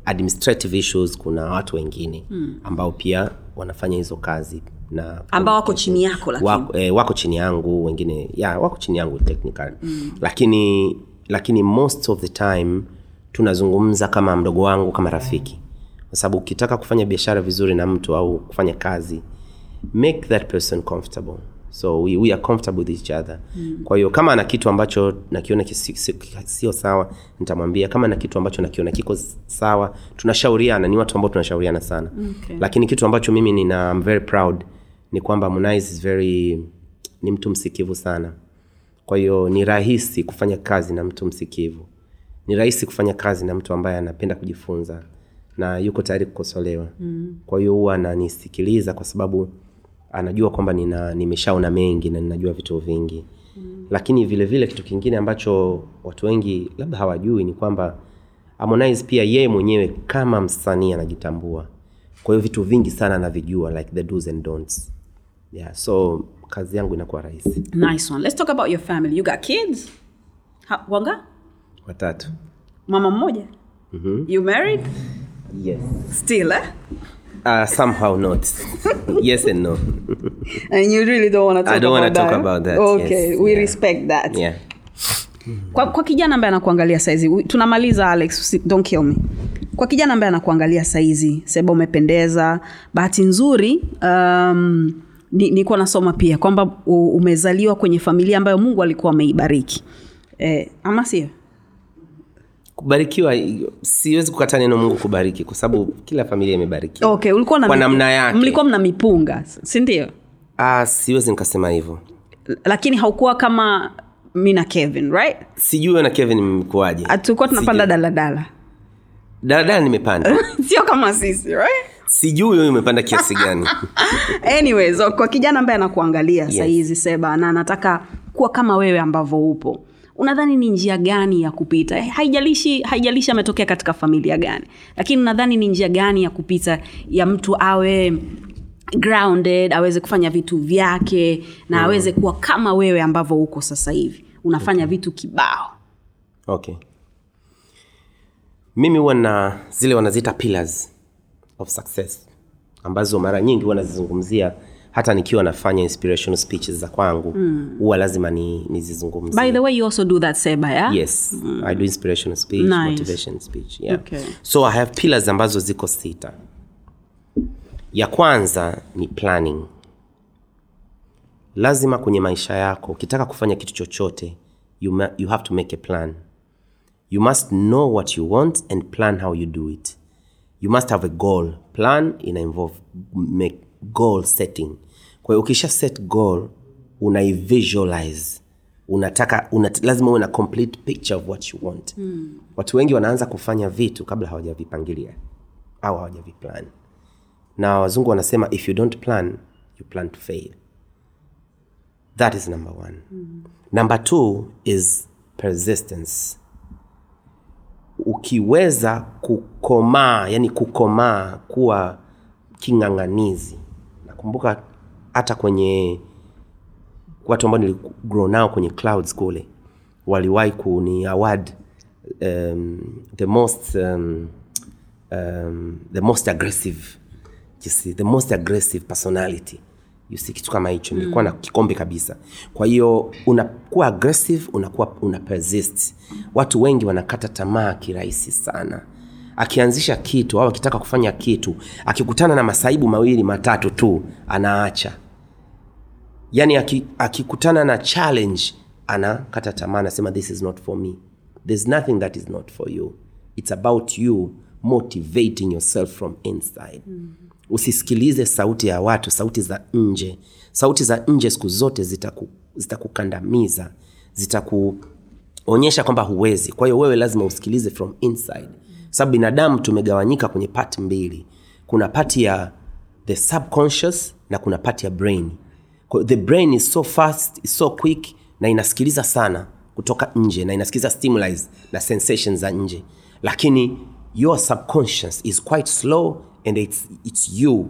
B: administrative issues kuna watu wengine mm. ambao pia wanafanya hizo kazi na
A: ambao wako chini yako lakini?
B: Wako, eh, wako chini yangu wengine ya wako chini yangu technical mm. lakini lakini most of the time tunazungumza kama mdogo wangu kama rafiki. Kwa sababu ukitaka kufanya biashara vizuri na mtu au kufanya kazi make that person comfortable. So we, we are comfortable with each other. Mm. kwa hiyo kama ana kitu ambacho nakiona si- sio sawa nitamwambia. Kama na kitu ambacho nakiona kiko sawa tunashauriana. Ni watu ambao tunashauriana sana.
A: Okay.
B: lakini kitu ambacho mimi nina I'm very proud ni kwamba Harmonize is very ni mtu msikivu sana. Kwa hiyo ni rahisi kufanya kazi na mtu msikivu. Ni rahisi kufanya kazi na mtu ambaye anapenda kujifunza na yuko tayari kukosolewa. Mm. kwa hiyo huwa ananisikiliza kwa sababu anajua kwamba nina nimeshaona mengi na ninajua vitu vingi. Mm. lakini vile vile kitu kingine ambacho watu wengi labda hawajui ni kwamba Harmonize pia yeye mwenyewe kama msanii anajitambua. Kwa hiyo vitu vingi sana anavijua like the do's and don'ts yeah so kazi yangu inakuwa rahisi.
A: Nice one. Let's talk about your family. You got kids? Ha, wanga?
B: Watatu.
A: Mama mmoja?
B: Mm-hmm.
A: you married?
B: Yes.
A: Still eh?
B: uh, somehow not. (laughs) Yes and no.
A: And you really don't want to talk,
B: I don't talk about that,
A: okay
B: yes.
A: we
B: Yeah.
A: respect that.
B: Yeah.
A: Kwa, kwa kijana ambaye anakuangalia saizi tunamaliza alex don't kill me. Kwa kijana ambaye anakuangalia saizi seba umependeza. Bahati nzuri um, nilikuwa nasoma pia kwamba umezaliwa kwenye familia ambayo mungu alikuwa ameibariki. Eh, ama sio?
B: Kubarikiwa siwezi kukataa neno mungu kubariki kwa sababu kila familia imebarikiwa.
A: Okay ulikuwa na
B: Kwa namna yake.
A: mlikuwa mna mipunga sindio
B: ah, siwezi nikasema hivyo.
A: Lakini haukuwa kama mi na kevin right?
B: Sijui na kevin mmekuaje
A: Ah, tulikuwa tunapanda daladala.
B: Daladala nimepanda. (laughs)
A: Sio kama sisi right
B: sijui wewe umepanda kiasi gani. (laughs)
A: Anyways kwa kijana ambaye anakuangalia yes. Sahizi seba na anataka kuwa kama wewe ambavyo upo unadhani ni njia gani ya kupita? Haijalishi haijalishi ametokea katika familia gani lakini unadhani ni njia gani ya kupita ya mtu awe grounded aweze kufanya vitu vyake na aweze kuwa kama wewe ambavyo uko sasa hivi? Unafanya vitu kibao.
B: Okay. Mimi huwa na zile wanaziita pillars of success ambazo mara nyingi huwa nazizungumzia hata nikiwa nafanya inspirational speeches za kwangu huwa lazima ni- nizizungumzie
A: by the way you also do that seba yeah?
B: yes i do inspirational speech
A: Nice.
B: motivation speech yeah.
A: Okay.
B: so i have pillars ambazo ziko sita ya kwanza ni planning lazima kwenye maisha yako ukitaka kufanya kitu chochote you, ma- you have to make a plan you must know what you want and plan how you do it you must have a goal. Plan ina involve make goal setting. Kwa hiyo ukisha set goal unaivisualize unataka una, lazima uwe na complete picture of what you want. Mm. watu wengi wanaanza kufanya vitu kabla hawajavipangilia au hawajaviplan. Na wazungu wanasema if you don't plan you plan to fail. That is number one. Mm. number two is persistence ukiweza kukomaa yani kukomaa kuwa king'ang'anizi. Nakumbuka hata kwenye watu ambao niligrow nao kwenye clouds kule waliwahi kuni award um, the most um, um, the most aggressive the most aggressive personality you see, kitu kama hicho nilikuwa na kikombe kabisa. Kwa hiyo unakuwa aggressive unakuwa una persist. Watu wengi wanakata tamaa kirahisi sana. Akianzisha kitu au akitaka kufanya kitu akikutana na masaibu mawili matatu tu anaacha. Yani aki- akikutana na challenge anakata tamaa anasema this is not for me. There's nothing that is not for you. It's about you motivating yourself from inside. Mm-hmm. Usisikilize sauti ya watu sauti za nje. Sauti za nje siku zote zitaku- zitakukandamiza zitakuonyesha kwamba huwezi. Kwa hiyo wewe lazima usikilize from inside. Sababu binadamu tumegawanyika kwenye pati mbili. Kuna pati ya the subconscious na kuna pati ya brain. The brain is so fast is so quick na inasikiliza sana kutoka nje na inasikiliza stimuli na sensations za nje. Lakini your subconscious is quite slow and it's, it's you.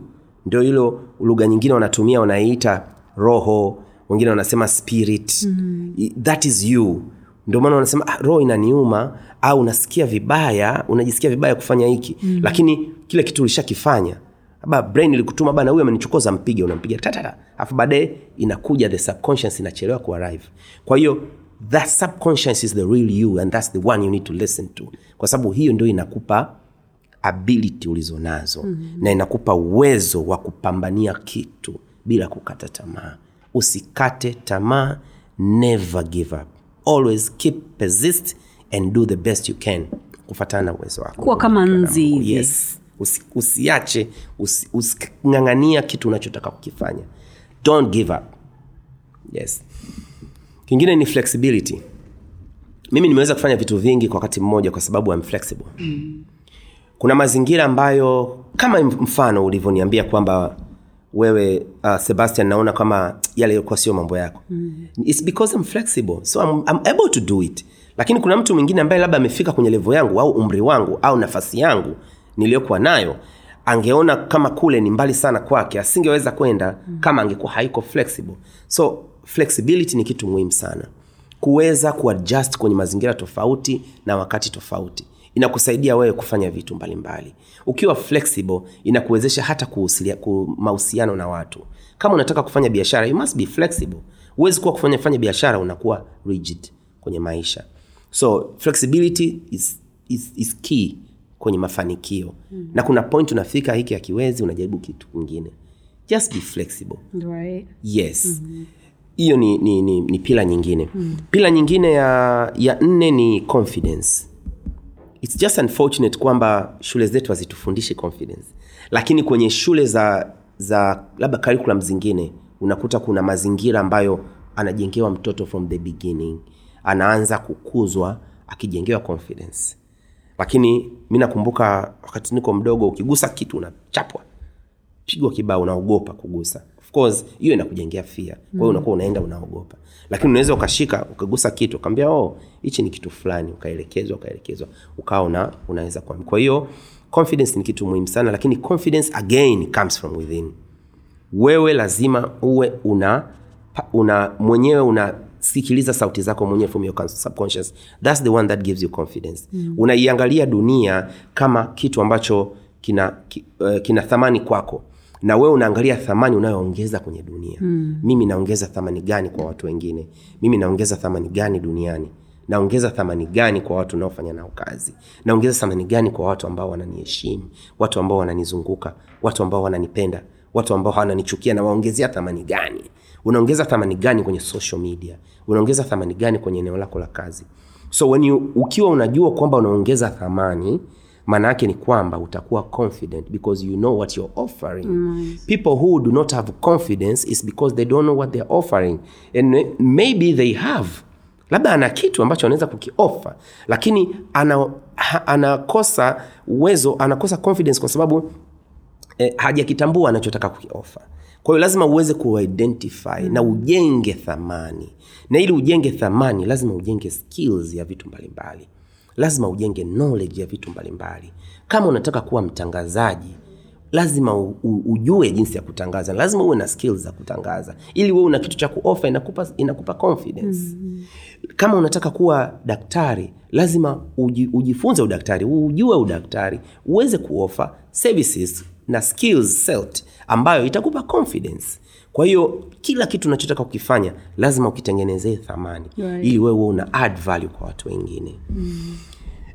B: Ndio hilo lugha nyingine wanatumia wanaiita roho wengine wanasema spirit. Mm. that is you. Ndio maana wanasema ah, roho inaniuma au unasikia vibaya unajisikia vibaya kufanya hiki. Mm. lakini kile kitu ulishakifanya labda brain ilikutuma bana huyu amenichokoza mpige unampiga tatata alafu baadaye inakuja the subconscious inachelewa kuarrive. Kwa hiyo that subconscious is the real you and that's the one you need to listen to. Kwa sababu hiyo ndio inakupa ability ulizonazo mm-hmm. na inakupa uwezo wa kupambania kitu bila kukata tamaa. Usikate tamaa never give up. Always keep persist and do the best you can kufatana na uwezo wako.
A: Kuwa kama nzi hivi.
B: yes. Usi, usiache usi, using'ang'ania kitu unachotaka kukifanya. Don't give up. Yes. Kingine ni flexibility. Mimi nimeweza kufanya vitu vingi kwa wakati mmoja kwa sababu I'm flexible. Mm. Kuna mazingira ambayo kama mfano ulivyoniambia kwamba wewe uh, sebastian naona kama yale yalikuwa sio mambo yako. Mm. It's because I'm flexible so I'm, I'm able to do it. Lakini kuna mtu mwingine ambaye labda amefika kwenye levo yangu au umri wangu au nafasi yangu niliyokuwa nayo angeona kama kule ni mbali sana kwake asingeweza kwenda mm. kama angekuwa haiko flexible. So flexibility ni kitu muhimu sana. Kuweza kuadjust kwenye mazingira tofauti na wakati tofauti inakusaidia wewe kufanya vitu mbalimbali mbali. ukiwa flexible inakuwezesha hata kuhusilia- mahusiano na watu kama unataka kufanya biashara you must be flexible huwezi kuwa kufanya fanya biashara unakuwa rigid kwenye maisha so flexibility is, is, is key kwenye mafanikio mm. na kuna point unafika hiki akiwezi unajaribu kitu kingine just be flexible
A: right.
B: yes hiyo mm-hmm. ni, ni, ni, ni pila nyingine mm. pila nyingine ya, ya nne ni confidence its just unfortunate kwamba shule zetu hazitufundishi confidence. Lakini kwenye shule za za labda curriculum zingine unakuta kuna mazingira ambayo anajengewa mtoto from the beginning. Anaanza kukuzwa akijengewa confidence. Lakini mi nakumbuka wakati niko mdogo ukigusa kitu unachapwa. Pigwa kibao unaogopa kugusa. Of course hiyo inakujengea fia kwa hiyo unakuwa unaenda unaogopa lakini unaweza ukashika ukagusa kitu ukaambia oh hichi ni kitu fulani. Ukaelekezwa ukaelekezwa. Ukawa una, unaweza kuamini. Kwa hiyo confidence ni kitu muhimu sana lakini confidence again comes from within. Wewe lazima uwe una, una mwenyewe unasikiliza sauti zako mwenyewe from your subconscious. Thats the one that gives you confidence. Mm. unaiangalia dunia kama kitu ambacho kina, ki, uh, kina thamani kwako na wewe unaangalia thamani unayoongeza kwenye dunia. Mm. mimi naongeza thamani gani kwa watu wengine? Mimi naongeza thamani gani duniani? Naongeza thamani gani kwa watu naofanya nao kazi? Naongeza thamani gani kwa watu ambao wananiheshimu? Watu ambao wananizunguka? Watu ambao wananipenda? Watu ambao wananichukia na waongezea thamani gani? Unaongeza thamani gani kwenye social media? Unaongeza thamani gani kwenye eneo lako la kazi? So when you, ukiwa unajua kwamba unaongeza thamani maana yake ni kwamba utakuwa confident because you know what you're offering. Nice. people who do not have confidence is because they don't know what they're offering. And maybe they have. Labda ana kitu ambacho anaweza kukiofa lakini ana, ha, anakosa uwezo anakosa confidence kwa sababu eh, hajakitambua anachotaka kukiofa kwa hiyo lazima uweze kuidentify na ujenge thamani. Na ili ujenge thamani lazima ujenge skills ya vitu mbalimbali lazima ujenge knowledge ya vitu mbalimbali. Kama unataka kuwa mtangazaji lazima u, u, ujue jinsi ya kutangaza. Lazima uwe na skills za kutangaza. Ili wewe una kitu cha kuofa inakupa, inakupa confidence. Mm. kama unataka kuwa daktari lazima uji, ujifunze udaktari. Ujue udaktari. Uweze kuofa services na skills set ambayo itakupa confidence. Kwa hiyo kila kitu unachotaka kukifanya lazima ukitengenezee thamani.
A: Right.
B: ili wewe una add value kwa watu wengine. Mm.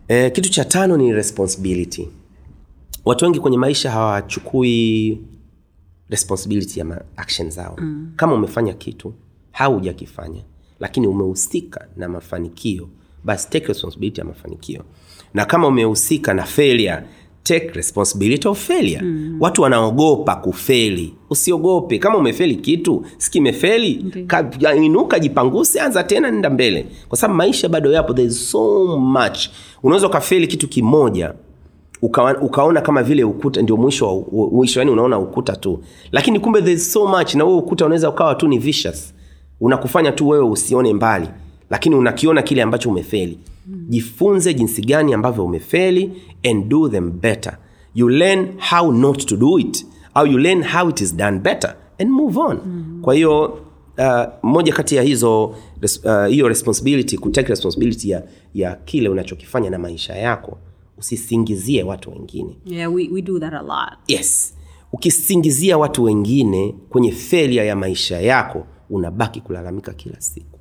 B: E, kitu cha tano ni responsibility. Watu wengi kwenye maisha hawachukui responsibility ya action zao. Mm. kama umefanya kitu haujakifanya lakini umehusika na mafanikio basi take responsibility ya mafanikio. Na kama umehusika na failure take responsibility of failure. Mm. watu wanaogopa kufeli. Usiogope. Kama umefeli kitu sikimefeli
A: Okay.
B: inuka jipanguse anza tena nenda mbele. Kwa sababu maisha bado yapo there is so much. Unaweza ukafeli kitu kimoja uka, ukaona kama vile ukuta ndio mwisho mwisho yani unaona ukuta tu. Lakini kumbe there is so much na huo ukuta unaweza ukawa tu ni vicious. Unakufanya tu wewe usione mbali lakini unakiona kile ambacho umefeli jifunze jinsi gani ambavyo umefeli and do them better. You learn how not to do it au you learn how it is done better and move on. Kwa hiyo uh, moja kati ya hizo hiyo uh, responsibility kutake responsibility ya, ya kile unachokifanya na maisha yako usisingizie watu wengine.
A: Yeah we, we do that a lot.
B: Yes. Ukisingizia watu wengine kwenye felia ya maisha yako unabaki kulalamika kila siku.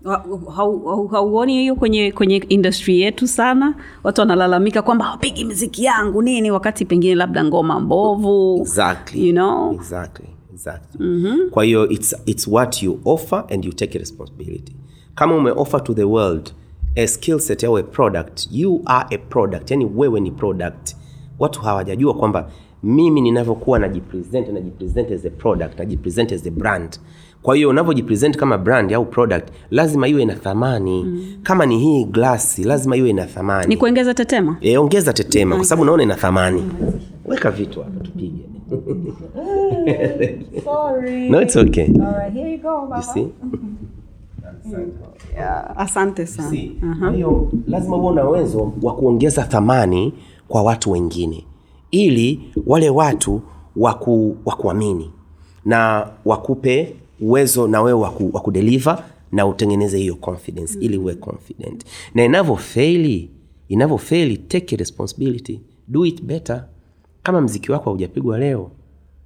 A: Hauoni hiyo kwenye kwenye industry yetu sana? Watu wanalalamika kwamba hawapigi mziki yangu nini wakati pengine labda ngoma mbovu
B: exactly.
A: you know?
B: Exactly exactly. Mm-hmm. kwa hiyo it's, it's what you offer and you take responsibility. Kama umeoffer to the world a skill set au a product you are a product. Yani wewe ni product. Watu hawajajua kwamba mimi ninavyokuwa najipresent najipresent as a product najipresent as a brand kwa hiyo unavyojipresent kama brand au product lazima iwe na thamani. Mm. kama ni hii glasi lazima iwe na thamani.
A: Ni kuongeza tetema?
B: E, ongeza tetema kwa sababu naona ina thamani. Weka vitu hapa tupige. (laughs)
C: Sorry.
B: no it's okay.
C: All right, here you go,
B: you see?
A: Yeah, asante sana.
B: kwa hiyo lazima uwe na uwezo wa kuongeza thamani kwa watu wengine. Ili wale watu waku, wakuamini na wakupe uwezo na wewe wa kudeliver na utengeneze hiyo confidence ili uwe confident. Na inavyofeli inavyofeli take responsibility. Do it better. Kama mziki wako haujapigwa leo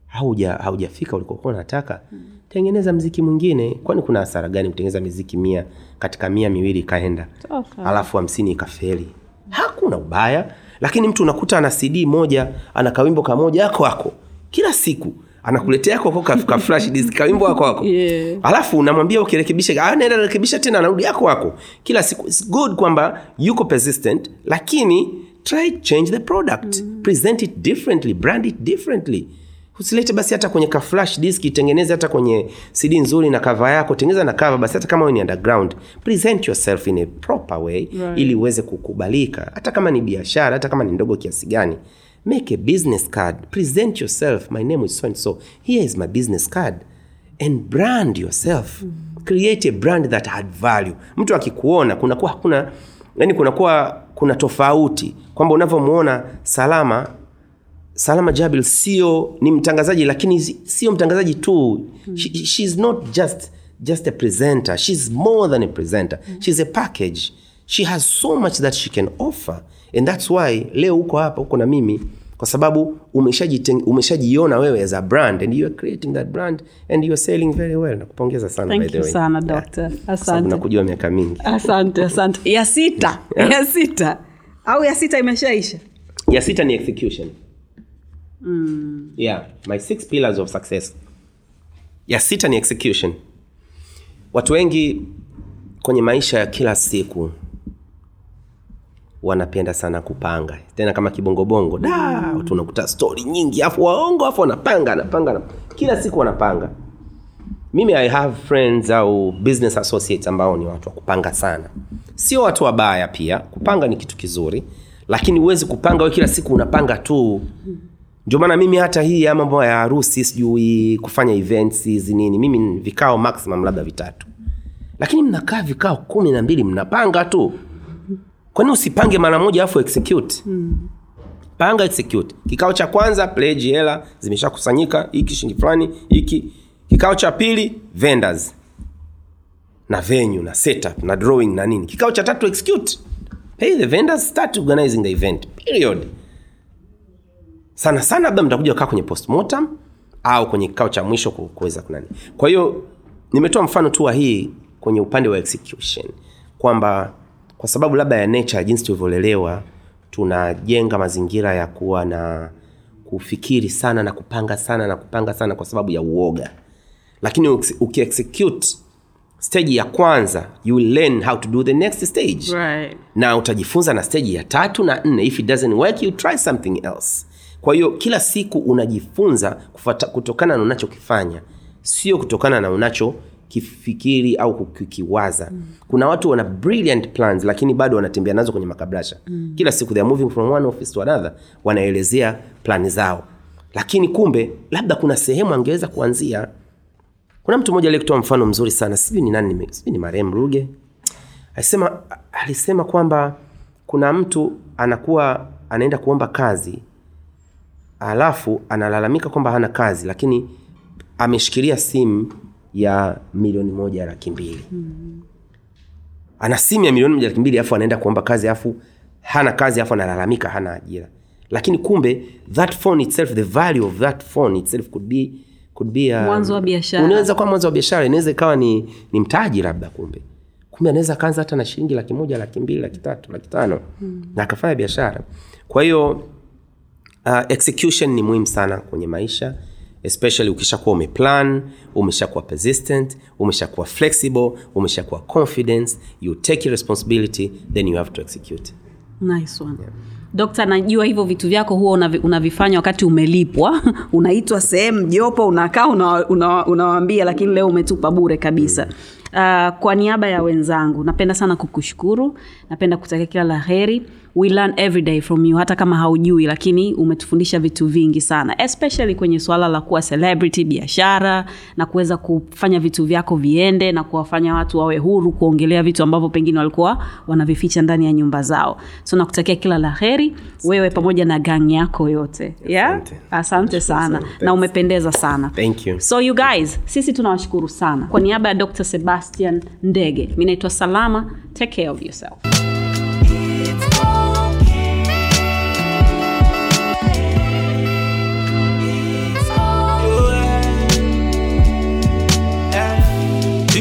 B: hauja haujafika ulikokuwa unataka mm. tengeneza mziki mwingine. Kwani kuna hasara gani kutengeneza miziki mia katika mia miwili ikaenda
A: Okay.
B: alafu hamsini ikafeli? Hakuna ubaya. Lakini mtu unakuta ana cd moja ana kawimbo kamoja yako ako. Kila siku anakuletea kwako ka, ka flash disk kawimbo wako wako.
A: Yeah.
B: alafu unamwambia ukirekebisha ah, naenda rekebisha tena anarudi yako wako. Kila siku It's good kwamba yuko persistent lakini try change the product. Mm. present it differently brand it differently. Usilete basi hata kwenye ka flash disk itengeneze hata kwenye cd nzuri na kava yako tengeneza na kava basi hata kama wewe ni underground. Present yourself in a proper way
A: Right.
B: ili uweze kukubalika. Hata kama ni biashara hata kama ni ndogo kiasi gani make a business card. Present yourself. My name is so and so. Here is my business card. And brand yourself. Create a brand that had value. Mtu akikuona kunakuwa hakuna yani kunakuwa kuna tofauti. Kwamba unavyomwona salama salama jabil sio ni mtangazaji lakini sio mtangazaji tu. She, she's not just just a presenter. She's more than a presenter. She's a package. She has so much that she can offer and that's why leo uko hapa uko na mimi kwa sababu umeshajiona wewe as a brand and you are creating that brand and you are selling very well. Nakupongeza sana by the way.
A: sana doctor. Asante.
B: nakujua miaka mingi.
A: Asante asante. Ya sita. Ya sita. Au ya sita imeshaisha?
B: Ya sita ni execution. Mm. yeah my six pillars of success. Ya sita ni execution. Watu wengi kwenye maisha ya kila siku wanapenda sana kupanga. Tena kama kibongobongo da tunakuta stori nyingi afu waongo afu wanapanga anapanga kila siku wanapanga. Mimi i have friends au business associates ambao ni watu wa kupanga sana. Sio watu wabaya pia kupanga ni kitu kizuri lakini huwezi kupanga we kila siku unapanga tu. Ndio maana mimi hata hii ya mambo ya harusi sijui kufanya events hizi nini mimi vikao maximum labda vitatu. Lakini mnakaa vikao kumi na mbili mnapanga tu kwani usipange mara moja afu execute? Panga execute. Kikao cha kwanza pledge hela zimeshakusanyika hiki shilingi fulani hiki. Kikao cha pili vendors. Na venue na setup na drawing na nini. Kikao cha tatu execute. Pay the vendors start organizing the event. Period. Sana sana labda mtakuja kukaa kwenye postmortem au kwenye kikao cha mwisho kuweza kunani. Kwa hiyo nimetoa mfano tu wa hii kwenye upande wa execution. Kwamba kwa sababu labda ya nature jinsi tulivyolelewa tunajenga mazingira ya kuwa na kufikiri sana na kupanga sana na kupanga sana kwa sababu ya uoga. Lakini uki- ukiexecute stage ya kwanza you will learn how to do the next stage.
A: Right.
B: na utajifunza na stage ya tatu na nne. If it doesn't work you try something else. Kwa hiyo kila siku unajifunza kufata, kutokana na unachokifanya sio kutokana na unachokifikiri au kukiwaza mm. kuna watu wana brilliant plans lakini bado wanatembea nazo kwenye makabrasha mm. kila siku they are moving from one office to another wanaelezea plani zao. Lakini kumbe labda kuna sehemu angeweza kuanzia. Kuna mtu mmoja aliyekutoa mfano mzuri sana sijui ni nani sijui ni marehemu ruge. Alisema alisema kwamba kuna mtu anakuwa anaenda kuomba kazi alafu analalamika kwamba hana kazi lakini ameshikilia simu ya milioni moja laki mbili. Ana simu ya milioni moja laki mbili alafu anaenda kuomba kazi alafu hana kazi alafu analalamika hana ajira. Lakini kumbe that phone itself the value of that phone itself could be could be um,
A: Mwanzo wa biashara.
B: unaweza kuwa mwanzo wa biashara inaweza ikawa ni, ni mtaji labda kumbe. Kumbe anaweza akaanza hata na shilingi laki moja laki mbili laki tatu laki tano hmm. na akafanya biashara. Kwa hiyo uh, execution ni muhimu sana kwenye maisha especially ukishakuwa umeplan umeshakuwa persistent umeshakuwa flexible umeshakuwa confidence you take responsibility then you have to execute.
A: Nice one. Dokta najua hivyo vitu vyako huwa unavifanya wakati umelipwa. (laughs) Unaitwa sehemu jopo unakaa unawaambia una, una lakini leo umetupa bure kabisa. Uh, kwa niaba ya wenzangu napenda sana kukushukuru napenda kutakia kila la heri we learn every day from you hata kama haujui lakini umetufundisha vitu vingi sana especially kwenye suala la kuwa celebrity biashara na kuweza kufanya vitu vyako viende na kuwafanya watu wawe huru kuongelea vitu ambavyo pengine walikuwa wanavificha ndani ya nyumba zao. So nakutakia kila la heri wewe pamoja na gang yako yote. Yeah?
B: Asante.
A: asante sana. na umependeza sana.
B: Thank you.
A: So you guys sisi tunawashukuru sana. Kwa niaba ya dr sebastian ndege mi naitwa salama. Take care of yourself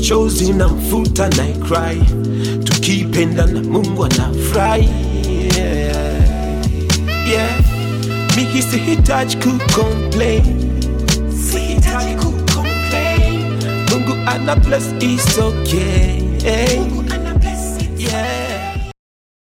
D: chozi na mfuta na cry, tukipenda na Mungu anafurahi yeah. yeah. Mimi sihitaji kucomplain, sihitaji kucomplain, Mungu ana bless is okay